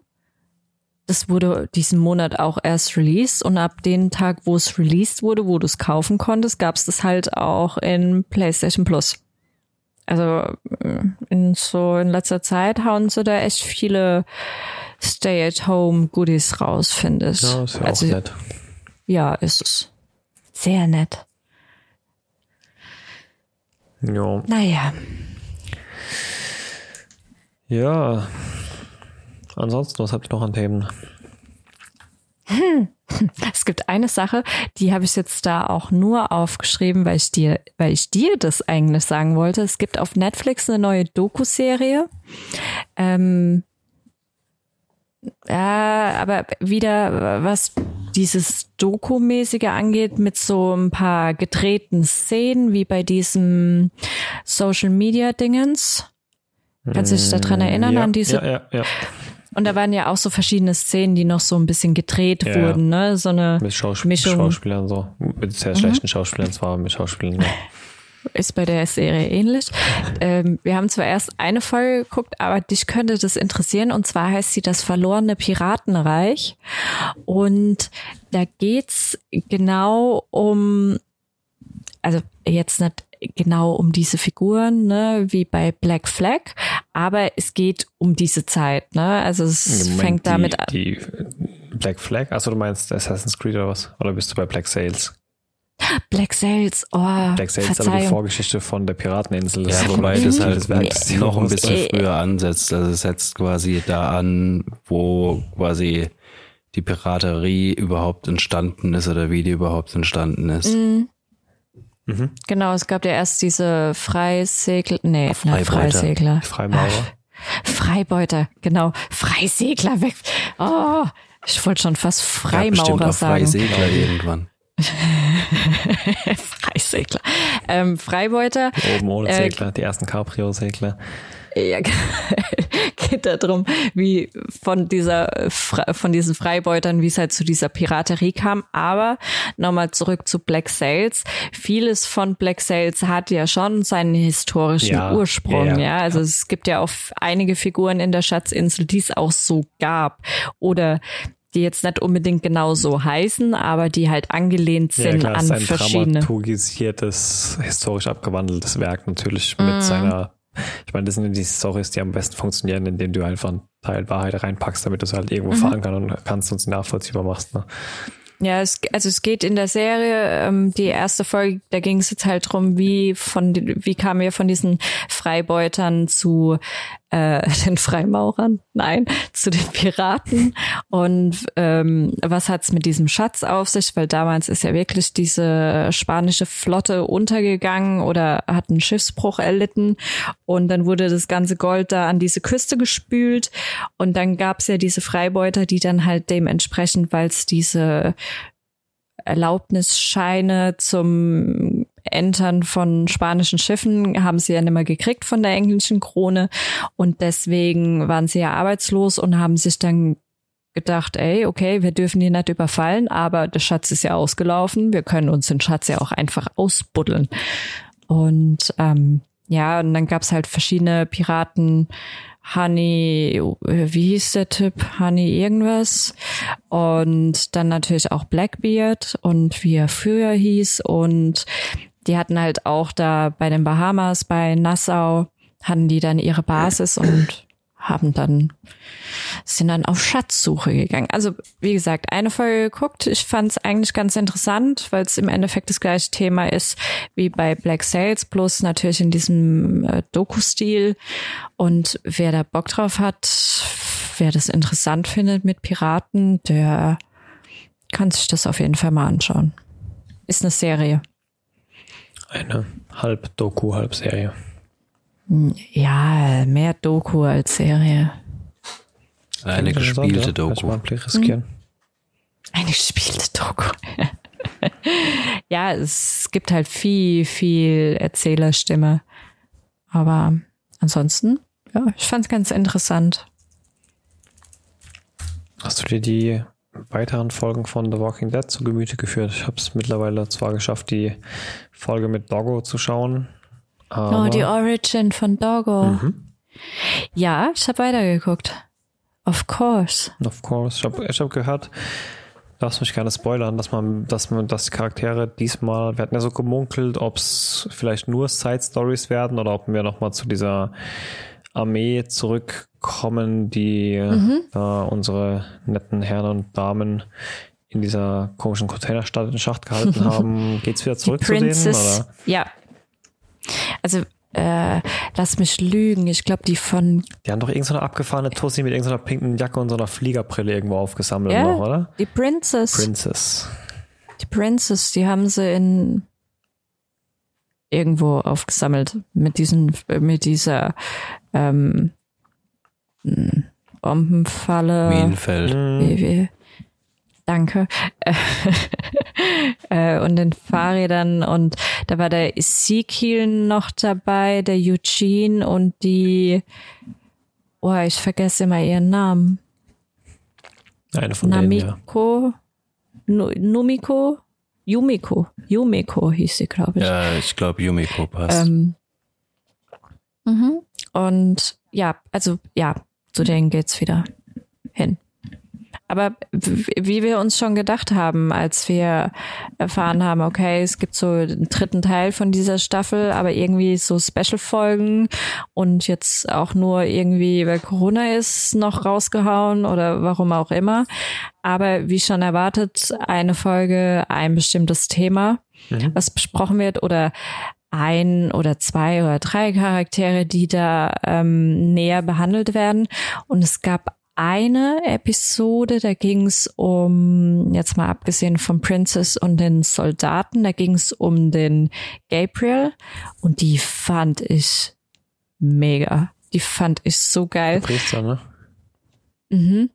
das wurde diesen Monat auch erst released und ab dem Tag, wo es released wurde, wo du es kaufen konntest, gab es das halt auch in PlayStation Plus. Also äh, in so in letzter Zeit hauen sie da echt viele Stay-at-Home-Goodies raus, finde ich.
Ja, ist ja
also,
auch nett.
Ja, ist es. Sehr nett.
Ja.
Naja,
ja. Ansonsten, was habt ihr noch an Themen? <laughs>
es gibt eine Sache, die habe ich jetzt da auch nur aufgeschrieben, weil ich dir, weil ich dir das eigentlich sagen wollte. Es gibt auf Netflix eine neue Doku-Serie. Ähm, ja, aber wieder was dieses Doku-mäßige angeht, mit so ein paar gedrehten Szenen, wie bei diesem Social-Media-Dingens. Kannst du dich daran erinnern,
ja,
an diese
Ja, ja, ja.
Und da waren ja auch so verschiedene Szenen, die noch so ein bisschen gedreht
Ja.
wurden, ne? So eine
Mit Schaus
Mischung. Mhm.
Schauspielern so. Mit sehr schlechten Schauspielern zwar, mit Schauspielern. Ja. <laughs>
ist bei der Serie ähnlich. Ähm, wir haben zwar erst eine Folge geguckt, aber dich könnte das interessieren. Und zwar heißt sie das verlorene Piratenreich. Und da geht's genau um, also jetzt nicht genau um diese Figuren, ne, wie bei Black Flag, aber es geht um diese Zeit, ne? Also es
Moment,
fängt damit an.
die, Black Flag? Achso, du meinst Assassin's Creed oder was? Oder bist du bei Black Sails?
Black Sails, oh,
Black Sails ist aber die. Vorgeschichte von der Pirateninsel.
Ja,
ist
wobei das halt
das Werk des
noch ein bisschen
Äh,
früher ansetzt. Also es setzt quasi da an, wo quasi die Piraterie überhaupt entstanden ist oder wie die überhaupt entstanden ist.
Mhm.
Mhm.
Genau, es gab ja erst diese Freisegler, nee,
Freibeuter.
Freisegler.
Freimaurer.
Freibeuter, genau. Freisegler weg. Oh, ich wollte schon fast
Ja, bestimmt
Freimaurer
auch
sagen.
Freisegler irgendwann.
Freisegler. Ähm, Freibeuter,
Oben ohne
Äh,
Segler, die ersten Cabrio-Segler.
ja, <laughs> geht darum, wie von dieser, von diesen Freibeutern, wie es halt zu dieser Piraterie kam. Aber nochmal zurück zu Black Sails. Vieles von Black Sails hat ja schon seinen historischen
Ja,
Ursprung,
ja,
ja,
ja.
Also es gibt ja auch einige Figuren in der Schatzinsel, die es auch so gab. Oder die jetzt nicht unbedingt genau so heißen, aber die halt angelehnt
Ja,
sind
klar, es
an
ist ein
verschiedene.
dramaturgisiertes, historisch abgewandeltes Werk natürlich
Mhm.
mit seiner, ich meine, das sind ja die Stories, die am besten funktionieren, indem du einfach einen Teil Wahrheit reinpackst, damit du es halt
Mhm.
irgendwo verankern und kannst und sie nachvollziehbar machst. Ne?
Ja, es, also es geht in der Serie, ähm, die erste Folge, da ging es jetzt halt drum, wie von wie kamen wir von diesen Freibeutern zu äh, <laughs> den Freimaurern, nein, zu den Piraten. Und ähm, was hat's mit diesem Schatz auf sich, weil damals ist ja wirklich diese spanische Flotte untergegangen oder hat einen Schiffsbruch erlitten. Und dann wurde das ganze Gold da an diese Küste gespült. Und dann gab's ja diese Freibeuter, die dann halt dementsprechend, weil es diese Erlaubnisscheine zum Entern von spanischen Schiffen haben sie ja nicht mehr gekriegt von der englischen Krone und deswegen waren sie ja arbeitslos und haben sich dann gedacht, ey, okay, wir dürfen die nicht überfallen, aber der Schatz ist ja ausgelaufen, wir können uns den Schatz ja auch einfach ausbuddeln. Und ähm, ja, und dann gab's halt verschiedene Piraten, Honey, wie hieß der Typ? Honey irgendwas. Und dann natürlich auch Blackbeard und wie er früher hieß. Und die hatten halt auch da bei den Bahamas, bei Nassau, hatten die dann ihre Basis und haben dann, sind dann auf Schatzsuche gegangen. Also, wie gesagt, eine Folge geguckt. Ich fand es eigentlich ganz interessant, weil es im Endeffekt das gleiche Thema ist wie bei Black Sails, plus natürlich in diesem äh, Doku-Stil. Und wer da Bock drauf hat, wer das interessant findet mit Piraten, der kann sich das auf jeden Fall mal anschauen. Ist eine Serie.
Eine halb Doku, halb Serie.
Ja, mehr Doku als Serie.
Eine gespielte Doku.
Riskieren.
Eine gespielte Doku. <laughs> ja, es gibt halt viel, viel Erzählerstimme. Aber ansonsten, ja, ich fand es ganz interessant.
Hast du dir die weiteren Folgen von The Walking Dead zu Gemüte geführt? Ich habe es mittlerweile zwar geschafft, die Folge mit Doggo zu schauen.
oh, die Origin von Doggo. Mhm. Ja, ich habe weitergeguckt. Of course.
Of course. Ich habe ich hab gehört, Lass mich gerne spoilern, dass man, dass man, dass die Charaktere diesmal, wir hatten ja so gemunkelt, ob es vielleicht nur Side Stories werden oder ob wir nochmal zu dieser Armee zurückkommen, die mhm. äh, unsere netten Herren und Damen in dieser komischen Containerstadt in Schacht gehalten <laughs> haben. Geht's wieder zurück zu denen? Oder?
Ja. Also äh, lass mich lügen, ich glaube, die von.
Die haben doch irgendeine so abgefahrene Tussi mit irgendeiner so pinken Jacke und so einer Fliegerbrille irgendwo aufgesammelt ja, noch, oder?
Die Princess.
Princess.
Die Princess, die haben sie in irgendwo aufgesammelt mit diesen, mit dieser ähm, hm, Bombenfalle.
Minenfeld.
Wie, wie, danke, <laughs> äh, und den Fahrrädern und da war der Ezekiel noch dabei, der Eugene und die, oh, ich vergesse immer ihren Namen.
Eine von Namiko,
denen, ja. Numiko, Yumiko, Yumiko hieß sie, glaube ich.
Ja, ich glaube Yumiko passt.
Ähm, mhm. Und ja, also ja, zu denen geht's wieder hin. Aber wie wir uns schon gedacht haben, als wir erfahren haben, okay, es gibt so einen dritten Teil von dieser Staffel, aber irgendwie so Special-Folgen und jetzt auch nur irgendwie, weil Corona ist, noch rausgehauen oder warum auch immer. Aber wie schon erwartet, eine Folge, ein bestimmtes Thema, mhm. was besprochen wird oder ein oder zwei oder drei Charaktere, die da ähm, näher behandelt werden. Und es gab eine Episode, da ging es um, jetzt mal abgesehen vom Princess und den Soldaten, da ging es um den Gabriel und die fand ich mega. Die fand ich so geil.
Priester, ne?
Mhm.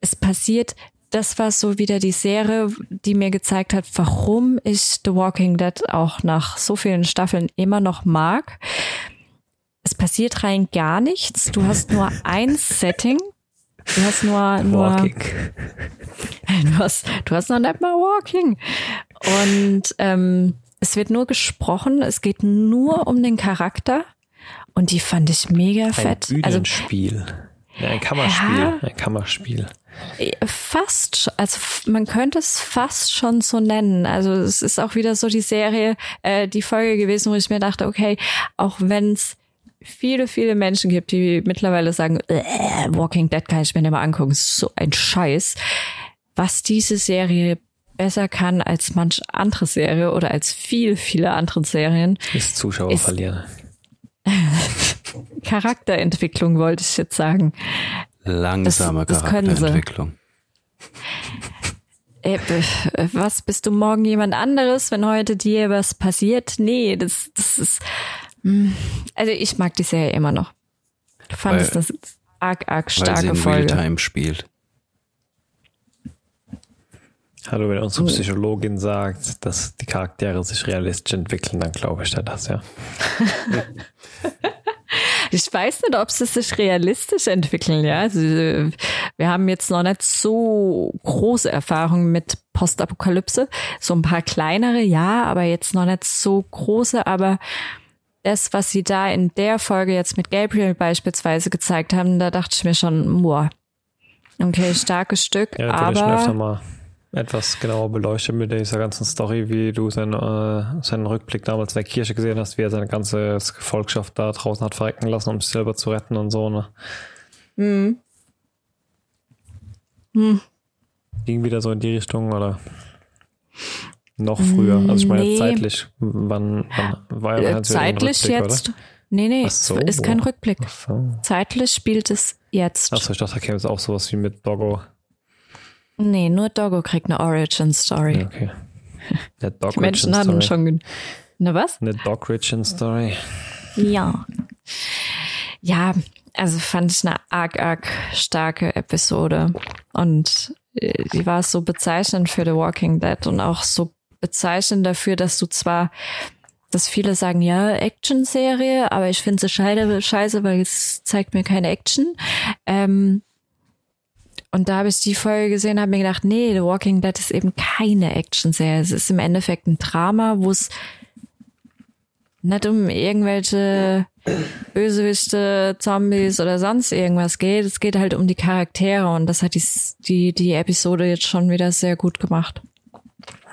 Es passiert, das war so wieder die Serie, die mir gezeigt hat, warum ich The Walking Dead auch nach so vielen Staffeln immer noch mag. Es passiert rein gar nichts. Du hast nur ein Setting Du hast nur, nur Walking. <laughs> Du hast, du hast noch nicht mal Walking. Und ähm, es wird nur gesprochen, es geht nur um den Charakter. Und die fand ich mega fett.
Ein also Spiel. Ja, ein Kammerspiel. Ja, ein Kammerspiel.
Fast, also man könnte es fast schon so nennen. Also es ist auch wieder so die Serie, äh, die Folge gewesen, wo ich mir dachte, okay, auch wenn es viele, viele Menschen gibt, die mittlerweile sagen, äh, Walking Dead kann ich mir nicht mal angucken, so ein Scheiß. Was diese Serie besser kann als manch andere Serie oder als viel, viele andere Serien.
Ist Zuschauer ist verlieren. <laughs>
Charakterentwicklung wollte ich jetzt sagen.
Langsame das, das Charakterentwicklung. <laughs>
Äh, was bist du morgen jemand anderes, wenn heute dir was passiert? Nee, das, das ist hm. Also ich mag die Serie immer noch. Du fandest weil, das arg, arg starke weil sie in Folge.
Realtime spielt.
Hallo, wenn unsere Psychologin sagt, dass die Charaktere sich realistisch entwickeln, dann glaube ich das, ja. <laughs>
ich weiß nicht, ob sie sich realistisch entwickeln, ja. Also, wir haben jetzt noch nicht so große Erfahrungen mit Postapokalypse. So ein paar kleinere, ja, aber jetzt noch nicht so große, aber das, was sie da in der Folge jetzt mit Gabriel beispielsweise gezeigt haben, da dachte ich mir schon, boah, okay, starkes Stück, ja, aber
etwas genauer beleuchtet mit dieser ganzen Story, wie du seinen, äh, seinen Rückblick damals in der Kirche gesehen hast, wie er seine ganze Gefolgschaft da draußen hat verrecken lassen, um sich selber zu retten und so, ne? Hm. Hm. Ging wieder so in die Richtung, oder? Noch früher. Also ich meine nee. zeitlich. Wann, wann war
ja Zeitlich jetzt. Oder? Nee, nee, so. ist kein Rückblick. So. Zeitlich spielt es jetzt.
Achso, ich dachte, da käme jetzt auch sowas wie mit Doggo.
Nee, nur Doggo kriegt eine Origin Story.
Okay.
Eine Dog <laughs> Die Menschen hatten schon. Na was?
Eine Dog Origin Story.
Ja. Ja, Also fand ich eine arg, arg starke Episode. Und äh, die war so bezeichnend für The Walking Dead und auch so bezeichnend dafür, dass du zwar, dass viele sagen, ja, Action-Serie, aber ich finde sie scheiße, scheiße, weil es zeigt mir keine Action. Ähm, und da habe ich die Folge gesehen, habe mir gedacht, nee, The Walking Dead ist eben keine Action-Serie. Es ist im Endeffekt ein Drama, wo es nicht um irgendwelche Bösewichte, Zombies oder sonst irgendwas geht. Es geht halt um die Charaktere und das hat die, die, die Episode jetzt schon wieder sehr gut gemacht.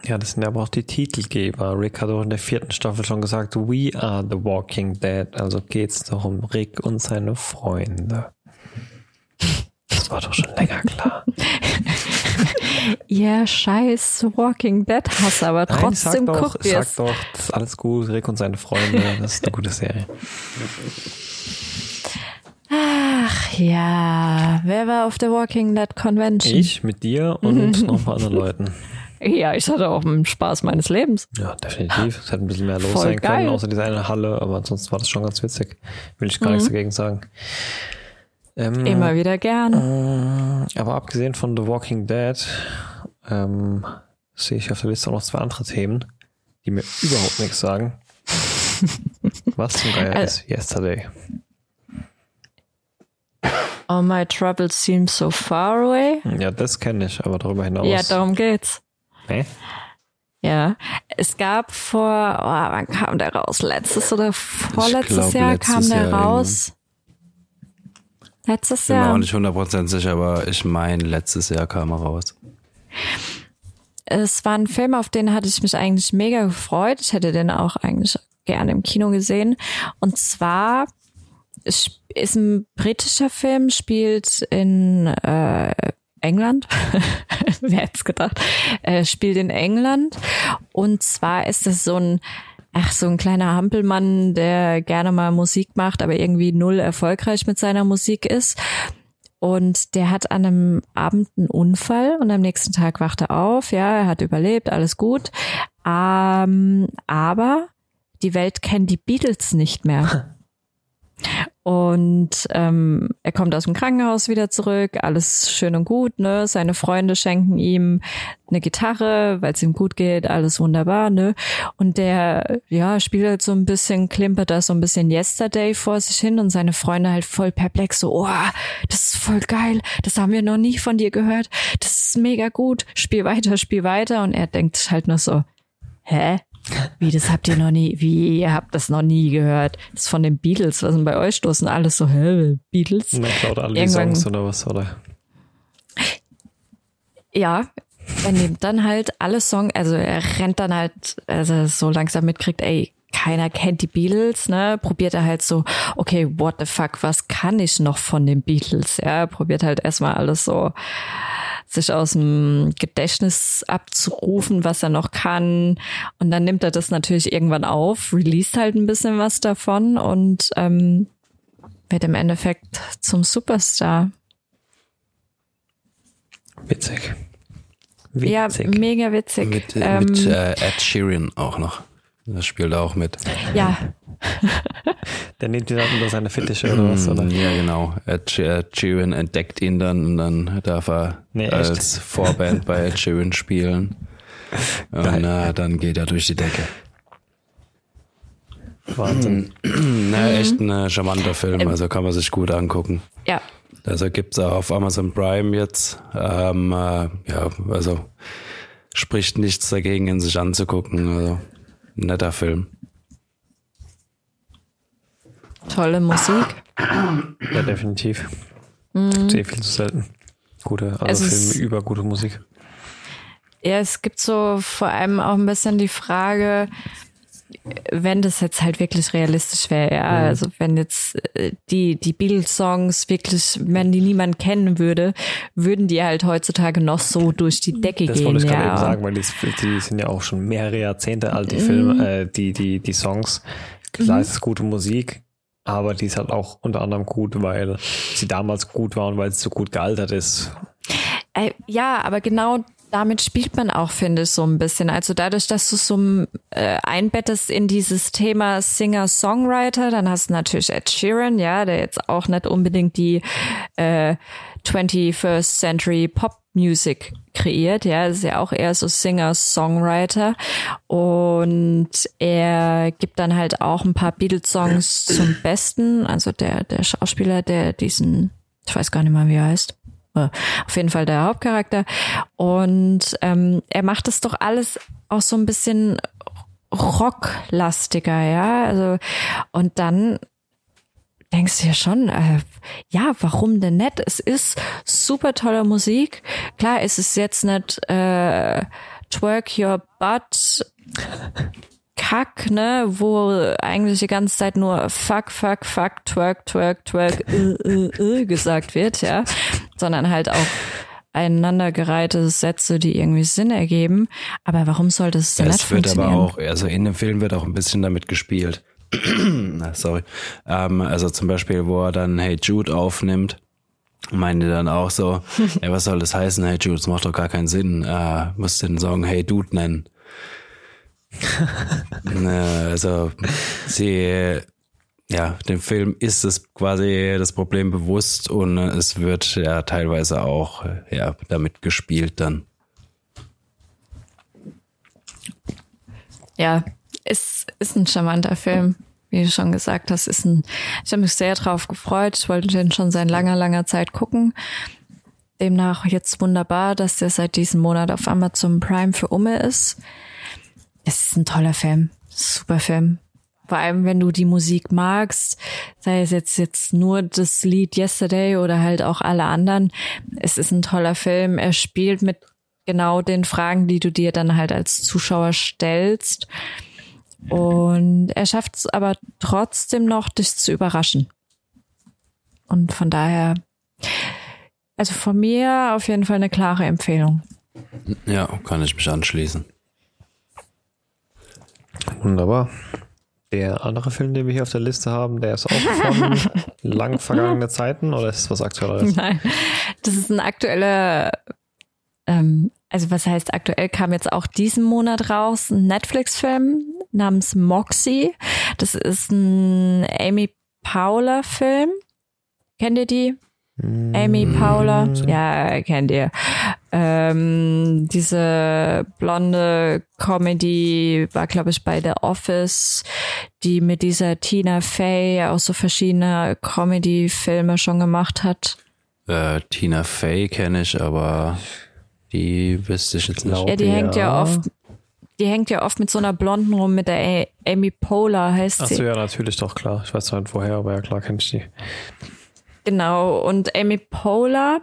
Ja, das sind aber auch die Titelgeber. Rick hat auch in der vierten Staffel schon gesagt, We are the Walking Dead. Also geht's doch um Rick und seine Freunde. Das war doch schon länger klar. <laughs>
ja, scheiß Walking Dead Hass, aber trotzdem
Nein, sag
guckt
doch, sag doch, das ist alles gut, Rick und seine Freunde, das ist eine gute Serie.
Ach ja, wer war auf der Walking Dead Convention?
Ich mit dir und <laughs> noch ein paar anderen Leuten.
Ja, ich hatte auch einen Spaß meines Lebens.
Ja, definitiv. Es hätte ein bisschen mehr los
Voll
sein können,
geil.
außer dieser eine Halle, aber ansonsten war das schon ganz witzig. Will ich gar nichts dagegen sagen. Ähm,
Immer wieder gern.
Aber abgesehen von The Walking Dead ähm, sehe ich auf der Liste auch noch zwei andere Themen, die mir überhaupt nichts sagen. <laughs> Was zum Geier
Äh,
ist Yesterday?
All my troubles seem so far away.
Ja, das kenne ich, aber darüber hinaus.
Ja, darum geht's.
nee?
Ja, es gab vor, oh, wann kam der raus? Letztes oder vorletztes
glaub,
Jahr
letztes
kam der
Jahr
raus. Letztes
Bin mir
Jahr.
auch nicht 100% sicher, aber ich meine, letztes Jahr kam er raus.
Es war ein Film, auf den hatte ich mich eigentlich mega gefreut. Ich hätte den auch eigentlich gerne im Kino gesehen. Und zwar ist ein britischer Film, spielt in äh, England. <laughs> Wer hätte es gedacht? Äh, spielt in England. Und zwar ist es so ein Ach, so ein kleiner Hampelmann, der gerne mal Musik macht, aber irgendwie null erfolgreich mit seiner Musik ist. Und der hat an einem Abend einen Unfall und am nächsten Tag wacht er auf. Ja, er hat überlebt, alles gut. Ähm, aber die Welt kennt die Beatles nicht mehr. <laughs> Und ähm, er kommt aus dem Krankenhaus wieder zurück, alles schön und gut, ne? Seine Freunde schenken ihm eine Gitarre, weil es ihm gut geht, alles wunderbar, ne? Und der, ja, spielt halt so ein bisschen, klimpert da so ein bisschen Yesterday vor sich hin und seine Freunde halt voll perplex, so, oh, das ist voll geil, das haben wir noch nie von dir gehört, das ist mega gut, spiel weiter, spiel weiter. Und er denkt halt nur so, hä? Wie, das habt ihr noch nie, wie, ihr habt das noch nie gehört. Das ist von den Beatles, was sind bei euch stoßen alles so, hä, Beatles?
Man klaut alle die
Irgendwann-
Songs oder was, oder?
Ja, er nimmt dann halt alle Songs, also er rennt dann halt, also er so langsam mitkriegt, ey, keiner kennt die Beatles, ne? Probiert er halt so, okay, what the fuck, was kann ich noch von den Beatles? Ja, probiert halt erstmal alles so sich aus dem Gedächtnis abzurufen, was er noch kann. Und dann nimmt er das natürlich irgendwann auf, released halt ein bisschen was davon und ähm, wird im Endeffekt zum Superstar.
Witzig.
Ja,
Witzig.
mega witzig.
Mit,
ähm,
mit äh, Ed Sheeran auch noch. Das spielt auch mit.
ja, <laughs>
Der nimmt ihn dann unter seine Fittiche oder was, oder?
Mm, Ja, genau. Ed She- Ed Sheeran entdeckt ihn dann und dann darf er
Nee,
als Vorband bei Ed Sheeran spielen. <laughs> Und
Geil.
äh, dann geht er durch die Decke.
Wahnsinn. <clears throat>
Na, echt ein äh, charmanter Film, also kann man sich gut angucken.
ja.
Also gibt's auch auf Amazon Prime jetzt. Ähm, äh, ja, also spricht nichts dagegen, ihn sich anzugucken. Also netter Film.
Tolle Musik.
Ja, definitiv. Gibt sehr viel zu selten. Gute, also Filme über gute Musik.
Ja, es gibt so vor allem auch ein bisschen die Frage, wenn das jetzt halt wirklich realistisch wäre, ja, also wenn jetzt äh, die, die Beatles-Songs wirklich, wenn die niemand kennen würde, würden die halt heutzutage noch so durch die Decke
Das
gehen,
wollte ich gerade
ja.
eben sagen, weil die, die sind ja auch schon mehrere Jahrzehnte alt, die Filme, äh, die, die, die Songs. Klar ist es gute Musik, aber die ist halt auch unter anderem gut, weil sie damals gut waren, weil sie so gut gealtert ist.
Äh, ja, aber genau damit spielt man auch, finde ich, so ein bisschen. Also dadurch, dass du so äh, einbettest in dieses Thema Singer-Songwriter, dann hast du natürlich Ed Sheeran, ja, der jetzt auch nicht unbedingt die äh, 21st Century Pop Music kreiert, ja, ist ja auch eher so Singer-Songwriter. Und er gibt dann halt auch ein paar Beatles-Songs zum Besten, also der, der Schauspieler, der diesen, ich weiß gar nicht mal, wie er heißt, auf jeden Fall der Hauptcharakter. Und ähm, er macht es doch alles auch so ein bisschen rocklastiger, ja. Also und dann denkst du ja schon, äh, ja, warum denn nicht? Es ist super tolle Musik. Klar, es ist jetzt nicht äh, Twerk Your Butt Kack, ne, wo eigentlich die ganze Zeit nur fuck, fuck, fuck, twerk, twerk, twerk, äh, äh, äh, gesagt wird, ja, sondern halt auch einandergereihte Sätze, die irgendwie Sinn ergeben. Aber warum sollte es denn ja, nicht Es wird aber
auch, also in dem Film wird auch ein bisschen damit gespielt. <clears throat> Sorry. Ähm, also zum Beispiel, wo er dann Hey Jude aufnimmt, meinte dann auch so, <laughs> ey, was soll das heißen, Hey Jude, das macht doch gar keinen Sinn. Äh, musst den Song Hey Dude nennen. <laughs> also sie, ja, dem Film ist es quasi das Problem bewusst und es wird ja teilweise auch ja damit gespielt dann.
Ja, es ist ein charmanter Film. Wie du schon gesagt hast, ist ein, ich habe mich sehr drauf gefreut. Ich wollte den schon seit langer, langer Zeit gucken. Demnach jetzt wunderbar, dass der seit diesem Monat auf Amazon Prime für Umme ist. Es ist ein toller Film. Super Film. Vor allem, wenn du die Musik magst, sei es jetzt, jetzt nur das Lied Yesterday oder halt auch alle anderen. Es ist ein toller Film. Er spielt mit genau den Fragen, die du dir dann halt als Zuschauer stellst. Und er schafft es aber trotzdem noch, dich zu überraschen. Und von daher, also von mir auf jeden Fall eine klare Empfehlung.
Ja, kann ich mich anschließen.
Wunderbar. Der andere Film, den wir hier auf der Liste haben, der ist auch von <laughs> lang vergangenen Zeiten oder ist es was Aktuelles?
Nein, das ist ein aktueller, ähm, also was heißt aktuell, kam jetzt auch diesen Monat raus, ein Netflix-Film namens Moxie. Das ist ein Amy Paula-Film. Kennt ihr die? Amy Paula, ja, kennt ihr. Ähm, diese blonde Comedy war, glaube ich, bei The Office, die mit dieser Tina Fey auch so verschiedene Comedy-Filme schon gemacht hat.
Äh, Tina Fey kenne ich, aber die wüsste ich jetzt nicht.
Ja, die hängt ja oft, die hängt ja oft mit so einer Blonden rum, mit der Amy Poehler heißt
Ach
sie.
Achso, ja, natürlich doch, klar. Ich weiß nicht woher, aber ja, klar kenne ich die.
Genau, und Amy Poehler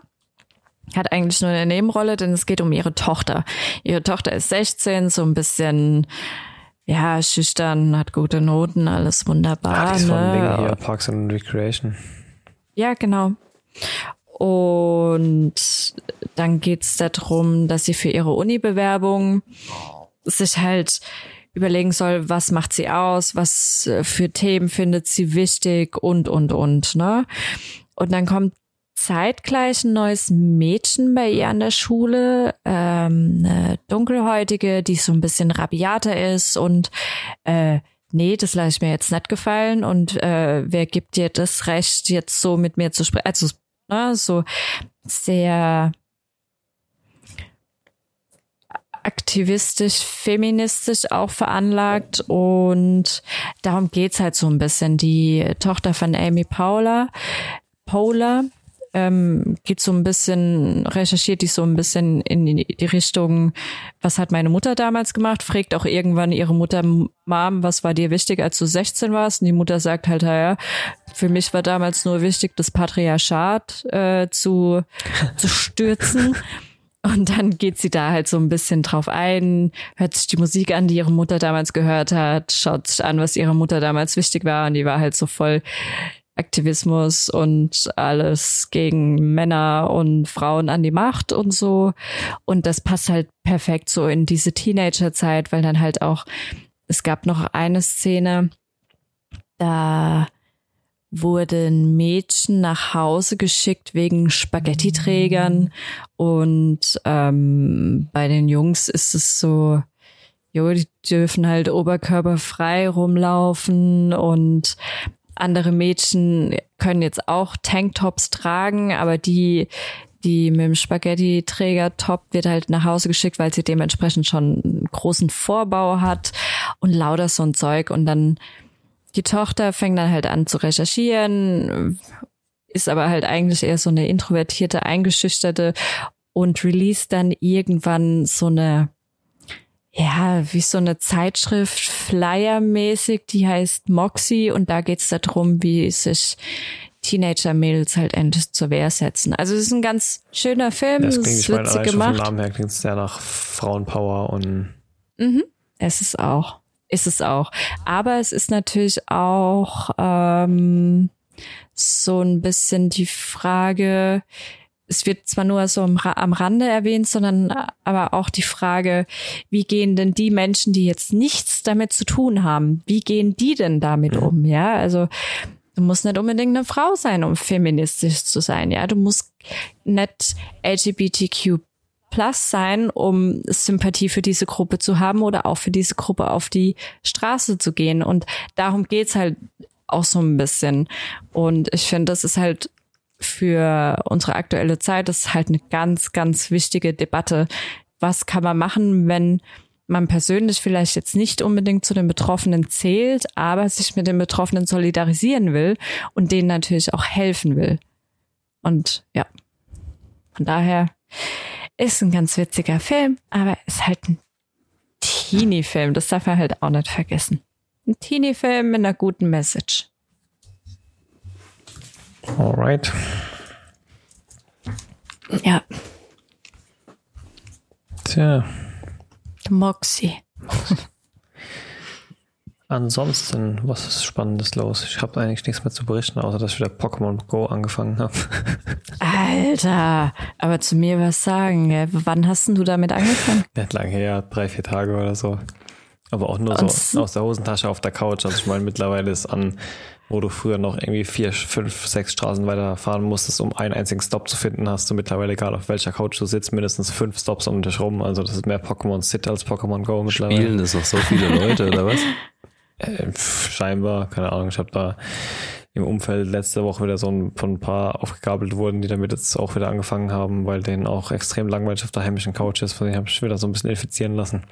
hat eigentlich nur eine Nebenrolle, denn es geht um ihre Tochter. Ihre Tochter ist 16, so ein bisschen ja, schüchtern, hat gute Noten, alles wunderbar.
Ach, ist von
ne?
hier, Parks and Recreation.
Ja, genau. Und dann geht's darum, dass sie für ihre Uni-Bewerbung sich halt überlegen soll, was macht sie aus, was für Themen findet sie wichtig und, und, und, ne? Und dann kommt zeitgleich ein neues Mädchen bei ihr an der Schule, ähm, eine dunkelhäutige, die so ein bisschen rabiater ist und äh, nee, das lasse ich mir jetzt nicht gefallen und äh, wer gibt dir das Recht, jetzt so mit mir zu sprechen? Also ne, so sehr aktivistisch, feministisch auch veranlagt und darum geht's halt so ein bisschen. Die Tochter von Amy Paula Polar ähm, geht so ein bisschen, recherchiert die so ein bisschen in die Richtung, was hat meine Mutter damals gemacht, fragt auch irgendwann ihre Mutter, Mom, was war dir wichtig, als du 16 warst? Und die Mutter sagt halt, ja, für mich war damals nur wichtig, das Patriarchat äh, zu, zu stürzen. <laughs> Und dann geht sie da halt so ein bisschen drauf ein, hört sich die Musik an, die ihre Mutter damals gehört hat, schaut sich an, was ihrer Mutter damals wichtig war. Und die war halt so voll Aktivismus und alles gegen Männer und Frauen an die Macht und so. Und das passt halt perfekt so in diese Teenagerzeit, weil dann halt auch, es gab noch eine Szene, da wurde ein Mädchen nach Hause geschickt wegen Spaghetti-Trägern und ähm, bei den Jungs ist es so, jo, die dürfen halt oberkörperfrei rumlaufen und andere Mädchen können jetzt auch Tanktops tragen, aber die, die mit dem Spaghetti-Träger-Top wird halt nach Hause geschickt, weil sie dementsprechend schon einen großen Vorbau hat und lauter so ein Zeug. Und dann die Tochter fängt dann halt an zu recherchieren, ist aber halt eigentlich eher so eine introvertierte, eingeschüchterte und release dann irgendwann so eine ja, wie so eine Zeitschrift, Flyer-mäßig, die heißt Moxie und da geht's darum, wie sich Teenager-Mädels halt endlich zur Wehr setzen. Also es ist ein ganz schöner Film,
Das
es
klingt,
ist
meine,
witzig
vom
gemacht.
Namen her klingt es sehr nach Frauenpower und
Mhm. Es ist auch. Ist es auch. Aber es ist natürlich auch ähm, so ein bisschen die Frage, es wird zwar nur so am, Ra- am Rande erwähnt, sondern aber auch die Frage, wie gehen denn die Menschen, die jetzt nichts damit zu tun haben, wie gehen die denn damit um? Ja, also du musst nicht unbedingt eine Frau sein, um feministisch zu sein. Ja, du musst nicht LGBTQ Plus sein, um Sympathie für diese Gruppe zu haben oder auch für diese Gruppe auf die Straße zu gehen. Und darum geht's halt auch so ein bisschen. Und ich finde, das ist halt für unsere aktuelle Zeit, ist halt eine ganz, ganz wichtige Debatte. Was kann man machen, wenn man persönlich vielleicht jetzt nicht unbedingt zu den Betroffenen zählt, aber sich mit den Betroffenen solidarisieren will und denen natürlich auch helfen will. Und ja, von daher ist ein ganz witziger Film, aber ist halt ein Teenie-Film. Das darf man halt auch nicht vergessen. Ein Teenie-Film mit einer guten Message.
Alright.
Ja,
Tja,
Moxie.
ansonsten, was ist Spannendes los? Ich habe eigentlich nichts mehr zu berichten, außer dass ich wieder Pokémon Go angefangen habe. <laughs>
Alter, aber zu mir was sagen. gell? Wann hast du damit angefangen? <laughs>
Nicht lange her, drei, vier Tage oder so. Aber auch nur
Und
so aus der Hosentasche auf der Couch. Also ich meine, mittlerweile ist an, wo du früher noch irgendwie vier, fünf, sechs Straßen weiter fahren musstest, um einen einzigen Stop zu finden, hast du mittlerweile, egal auf welcher Couch du sitzt, mindestens fünf Stops um dich rum. Also das ist mehr Pokémon Sit als Pokémon Go mittlerweile.
Spielen das noch so viele Leute, oder was? <laughs>
Äh, pf, scheinbar, keine Ahnung. Ich habe da im Umfeld letzte Woche wieder so ein, von ein paar aufgegabelt wurden, die damit jetzt auch wieder angefangen haben, weil denen auch extrem langweilig auf der heimischen Couch ist. Von denen habe ich wieder so ein bisschen infizieren lassen.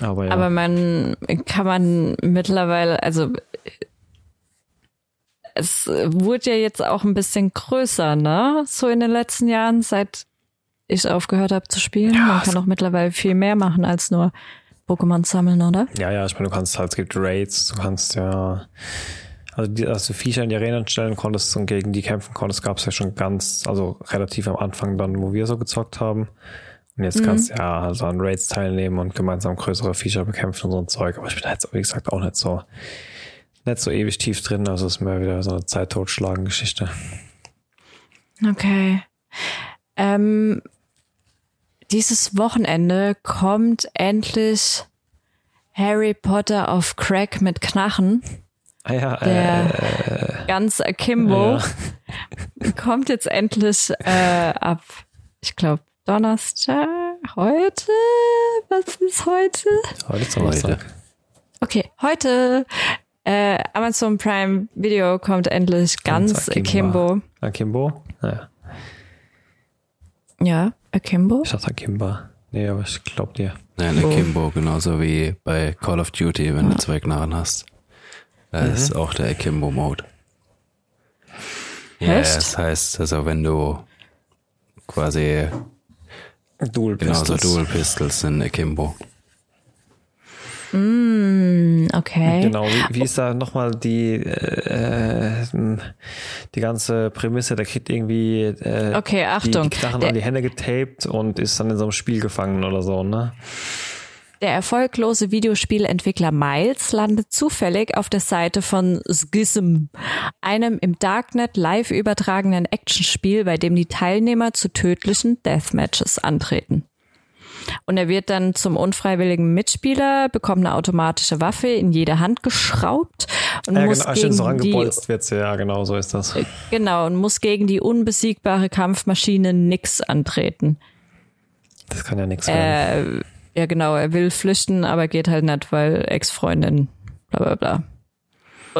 Aber ja.
Aber man kann man mittlerweile, also es wurde ja jetzt auch ein bisschen größer, ne? So in den letzten Jahren, seit ich aufgehört habe zu spielen.
Ja,
man kann auch mittlerweile viel mehr machen als nur Pokémon sammeln, oder?
Ja, ja, ich meine, du kannst halt, es gibt Raids, du kannst ja, also die, dass du Viecher in die Arenen stellen konntest und gegen die kämpfen konntest, gab es ja schon ganz, also relativ am Anfang dann, wo wir so gezockt haben. Und jetzt kannst du ja also an Raids teilnehmen und gemeinsam größere Viecher bekämpfen und so ein Zeug. Aber ich bin da jetzt, wie gesagt, auch nicht so, nicht so ewig tief drin. Also es ist mehr wieder so eine Zeit-Totschlagen-Geschichte.
Okay. Ähm, dieses Wochenende kommt endlich Harry Potter auf Crack mit Knachen.
Ah ja,
Der
äh,
ganz Akimbo
ja. <laughs>
kommt jetzt endlich äh, ab, ich glaube, Donnerstag, heute? Was ist heute?
heute ist Donnerstag.
Okay, heute äh, Amazon Prime Video kommt endlich ganz
Ganz
Akimbo.
Akimbo? Naja,
Ja, Akimbo.
ich dachte Akimba. Nee, aber ich glaub dir.
Nein, Akimbo, genauso wie bei Call of Duty, wenn du zwei Knarren hast. Da ist auch der Akimbo-Mode. Ja,
Echt?
das heißt, also wenn du quasi
Dual
genauso
Pistols.
Dual Pistols sind Akimbo.
Mm, okay.
Genau, wie, wie ist da nochmal die, äh, äh, die ganze Prämisse? Der kriegt irgendwie äh,
Okay,
die,
Achtung.
die Knarren
Der-
an die Hände getaped und ist dann in so einem Spiel gefangen oder so, ne?
Der erfolglose Videospielentwickler Miles landet zufällig auf der Seite von Schism, einem im Darknet live übertragenen Actionspiel, bei dem die Teilnehmer zu tödlichen Deathmatches antreten. Und er wird dann zum unfreiwilligen Mitspieler, bekommt eine automatische Waffe in jede Hand geschraubt und
Ja,
muss
genau, stimmt, so
gegen die
wird's, ja, genau, so ist das.
genau und muss gegen die unbesiegbare Kampfmaschine Nix antreten.
Das kann ja nichts werden.
Äh, ja genau, er will flüchten, aber geht halt nicht, weil Ex-Freundin, bla bla bla.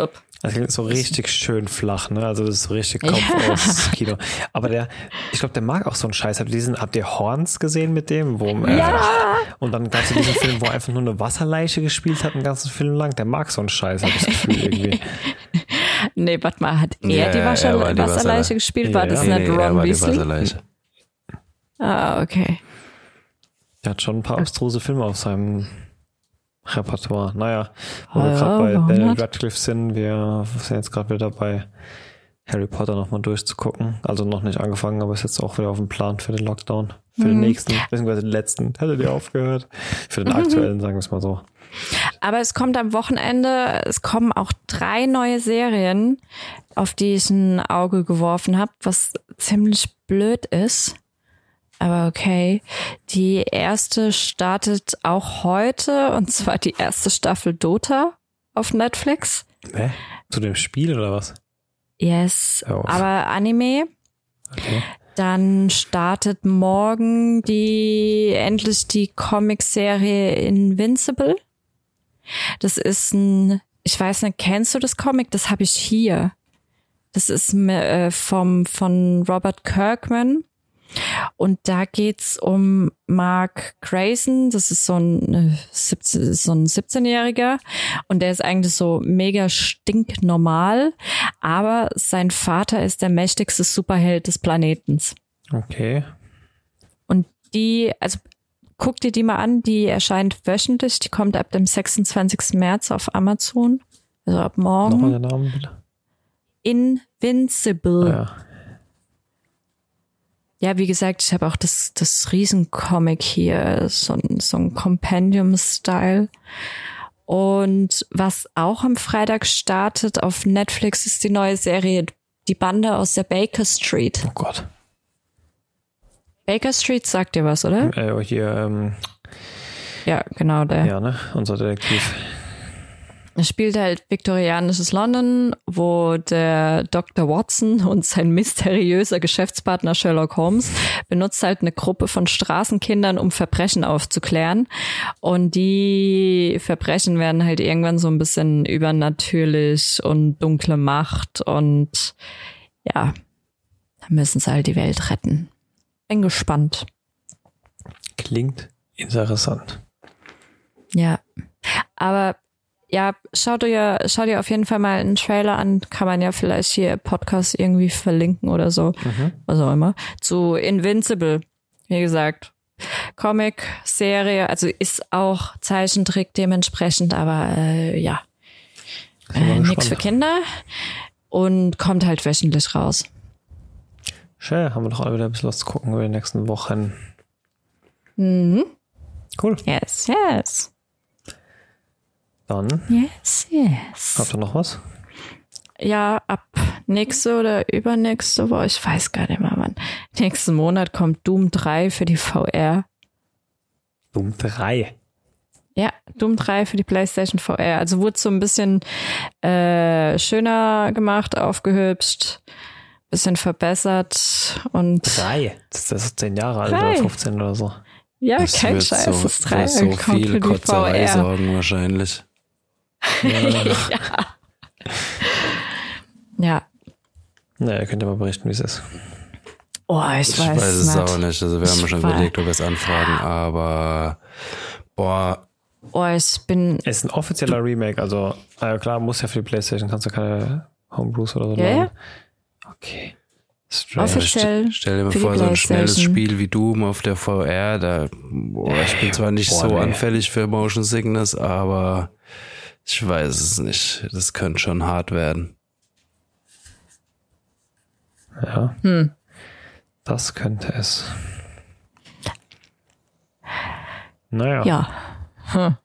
Upp.
Das klingt so richtig schön flach, ne? Also das ist so richtig Kopf
Ja.
aus Kino. Aber der, ich glaube, der mag auch so einen Scheiß. Habt ihr diesen, habt ihr Horns gesehen mit dem? Wo, äh, Und dann gab es diesen Film, wo er einfach nur eine Wasserleiche gespielt hat, einen ganzen Film lang. Der mag so einen Scheiß, hab ich das Gefühl irgendwie. <laughs>
Nee, warte mal, hat er
Ja,
die,
ja,
Wasser
er war die
Wasserleiche
Wasserle-
gespielt? War
Ja,
das
ja.
nicht
er
Ron
war die
Weasley?
Wasserleiche.
Ah, okay.
Der hat schon ein paar abstruse Filme auf seinem Repertoire. Naja, wo wir
Ja,
gerade bei Daniel? Radcliffe sind, wir sind jetzt gerade wieder dabei, Harry Potter nochmal durchzugucken. Also noch nicht angefangen, aber ist jetzt auch wieder auf dem Plan für den Lockdown. Für
Mhm.
den nächsten, beziehungsweise den letzten. <laughs> Hättet ihr aufgehört? Für den aktuellen, sagen wir es mal so.
Aber es kommt am Wochenende, es kommen auch drei neue Serien, auf die ich ein Auge geworfen habe, was ziemlich blöd ist. Aber okay. Die erste startet auch heute, und zwar die erste Staffel Dota auf Netflix.
Hä? Zu dem Spiel oder was?
Yes.
Auf.
Aber Anime.
Okay.
Dann startet morgen die endlich die Comicserie Invincible. Das ist ein, ich weiß nicht, kennst du das Comic? Das habe ich hier. Das ist äh, vom von Robert Kirkman. Und da geht's um Mark Grayson. Das ist so ein, äh, 17, so ein 17-Jähriger. Und der ist eigentlich so mega stinknormal. Aber sein Vater ist der mächtigste Superheld des Planetens.
Okay.
Und die, also guck dir die mal an, die erscheint wöchentlich. Die kommt ab dem 26. März auf Amazon. Also ab
Nochmal
morgen.
den Namen bitte.
Invincible.
Ja.
Ja, wie gesagt, ich habe auch das, das Riesencomic hier, so ein, so ein Compendium-Style. Und was auch am Freitag startet auf Netflix ist die neue Serie Die Bande aus der Baker Street.
Oh Gott.
Baker Street sagt dir was, oder?
Äh, hier, ähm,
Ja, genau, der.
ja, ne? Unser Detektiv.
Es spielt halt viktorianisches London, wo der Dr. Watson <laughs> und sein mysteriöser Geschäftspartner Sherlock Holmes benutzt halt eine Gruppe von Straßenkindern, um Verbrechen aufzuklären. Und die Verbrechen werden halt irgendwann so ein bisschen übernatürlich und dunkle Macht und ja, da müssen sie halt die Welt retten. Bin gespannt.
Klingt interessant.
Ja. Aber ja, schaut dir, schaut dir auf jeden Fall mal einen Trailer an. Kann man ja vielleicht hier Podcast irgendwie verlinken oder so. Was auch immer. Zu Invincible. Wie gesagt. Comic, Serie, also ist auch Zeichentrick dementsprechend, aber äh, ja. Äh, nix für Kinder. Und kommt halt wöchentlich raus.
Schön, haben wir doch alle wieder ein bisschen was zu gucken über die nächsten Wochen.
Mhm.
Cool.
Yes, yes.
Dann
Yes, yes.
habt ihr noch was?
Ja, ab nächste oder übernächste Woche, ich weiß gar nicht mehr wann. Nächsten Monat kommt Doom 3 für die VR.
Doom 3.
Ja, Doom 3 für die PlayStation VR. Also wurde so ein bisschen äh, schöner gemacht, aufgehübscht, bisschen verbessert und
3? Das, das ist 10 Jahre alt
Drei.
oder 15 oder so.
ja,
Es
kein Scheiß,
so,
das 3
für so
kommt
viel
für die VR.
sorgen wahrscheinlich.
Ja. <laughs>
Naja, könnt ihr mal berichten, wie es ist.
Oh, ich,
Ich
weiß,
weiß es
nicht.
auch nicht. Also wir haben
Ich
schon
weiß-
überlegt, ob wir es anfragen, aber boah,
Oh, ich bin
Es ist ein offizieller Remake, also äh, klar, muss ja für die Playstation, kannst du keine Homebrews oder so
Ja, ja.
laden. Okay. Strange.
Offiziell.
st stell dir mal vor, so ein schnelles. Spiel wie Doom auf der VR, da, boah, ich bin zwar nicht
Boah,
so
nee.
anfällig für Motion Sickness, aber ich weiß es nicht. Das könnte schon hart werden.
Ja.
Hm.
Das könnte es. Naja.
Ja. Hm.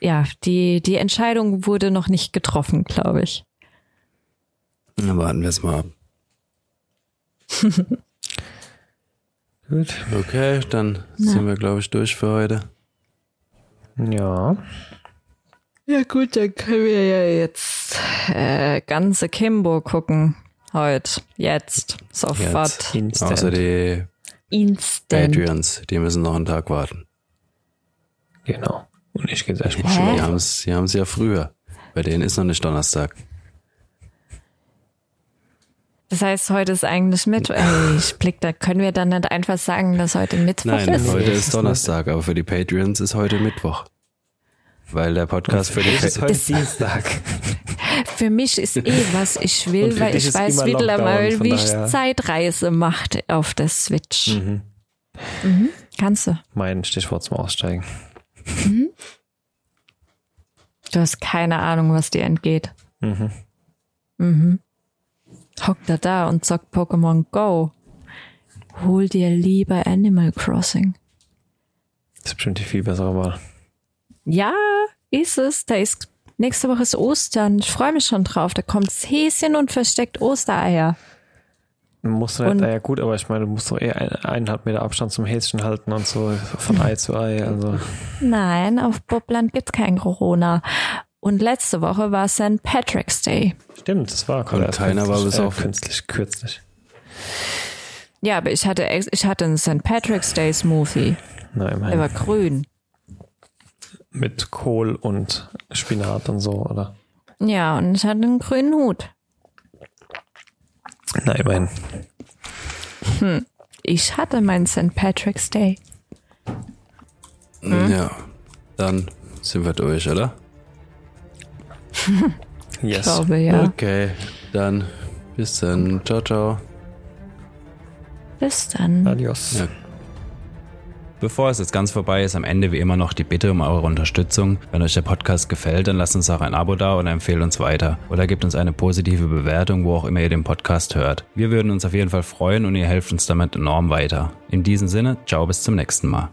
Ja, die, die Entscheidung wurde noch nicht getroffen, glaube ich.
Dann warten wir es mal ab. <laughs>
Gut.
Okay, dann sind wir, glaube ich, durch für heute.
Ja.
Ja gut, dann können wir ja jetzt äh, ganze Kimbo gucken. Heute, jetzt, sofort.
Jetzt.
Instant.
Außer die
Instant.
Patreons, die müssen noch einen Tag warten.
Genau. Und ich gehe erstmal?
Die haben es die haben's ja früher. Bei denen ist noch nicht Donnerstag.
Das heißt, heute ist eigentlich Mittwoch. Ich blick, da können wir dann nicht einfach sagen, dass heute Mittwoch
Nein,
ist.
heute
ist
Donnerstag, aber für die Patreons ist heute Mittwoch. Weil der Podcast für
Es ist heute Dienstag. <laughs>
Für mich ist eh, was ich will, weil
dich
ich weiß
von
wie ich. Zeitreise macht auf der Switch.
Mhm.
Mhm. Kannst du.
Mein Stichwort zum Aussteigen.
Du hast keine Ahnung, was dir entgeht.
Mhm.
Mhm. Hockt er da und zockt Pokémon Go. Hol dir lieber Animal Crossing.
Das ist bestimmt die viel bessere Wahl.
Ja, ist es. Da ist nächste Woche ist Ostern. Ich freue mich schon drauf. Da kommt das Häschen und versteckt Ostereier.
Man muss nicht, ja gut, aber ich meine, du musst doch eher ein, eineinhalb Meter Abstand zum Häschen halten und so von Ei zu Ei. Also
Nein, auf Bobland gibt's kein Corona. Und letzte Woche war St. Patrick's Day.
stimmt, das war
Und keiner war besoffen.
Äh, künstlich, kürzlich.
Ja, aber ich hatte, ich hatte einen St. Patrick's Day Smoothie. Der
immerhin.
war grün.
Mit Kohl und Spinat und so, oder?
Ja, und ich hatte einen grünen Hut.
Na, immerhin.
Ich hatte meinen St. Patrick's Day. Hm?
Ja, dann sind wir durch, oder? <laughs>
Ich
Yes.
glaube, ja.
Okay, dann bis dann. Ciao, ciao.
Bis dann.
Adios.
Ja. Bevor es jetzt ganz vorbei ist, am Ende wie immer noch die Bitte um eure Unterstützung. Wenn euch der Podcast gefällt, dann lasst uns auch ein Abo da oder empfehlt uns weiter. Oder gebt uns eine positive Bewertung, wo auch immer ihr den Podcast hört. Wir würden uns auf jeden Fall freuen und ihr helft uns damit enorm weiter. In diesem Sinne, ciao bis zum nächsten Mal.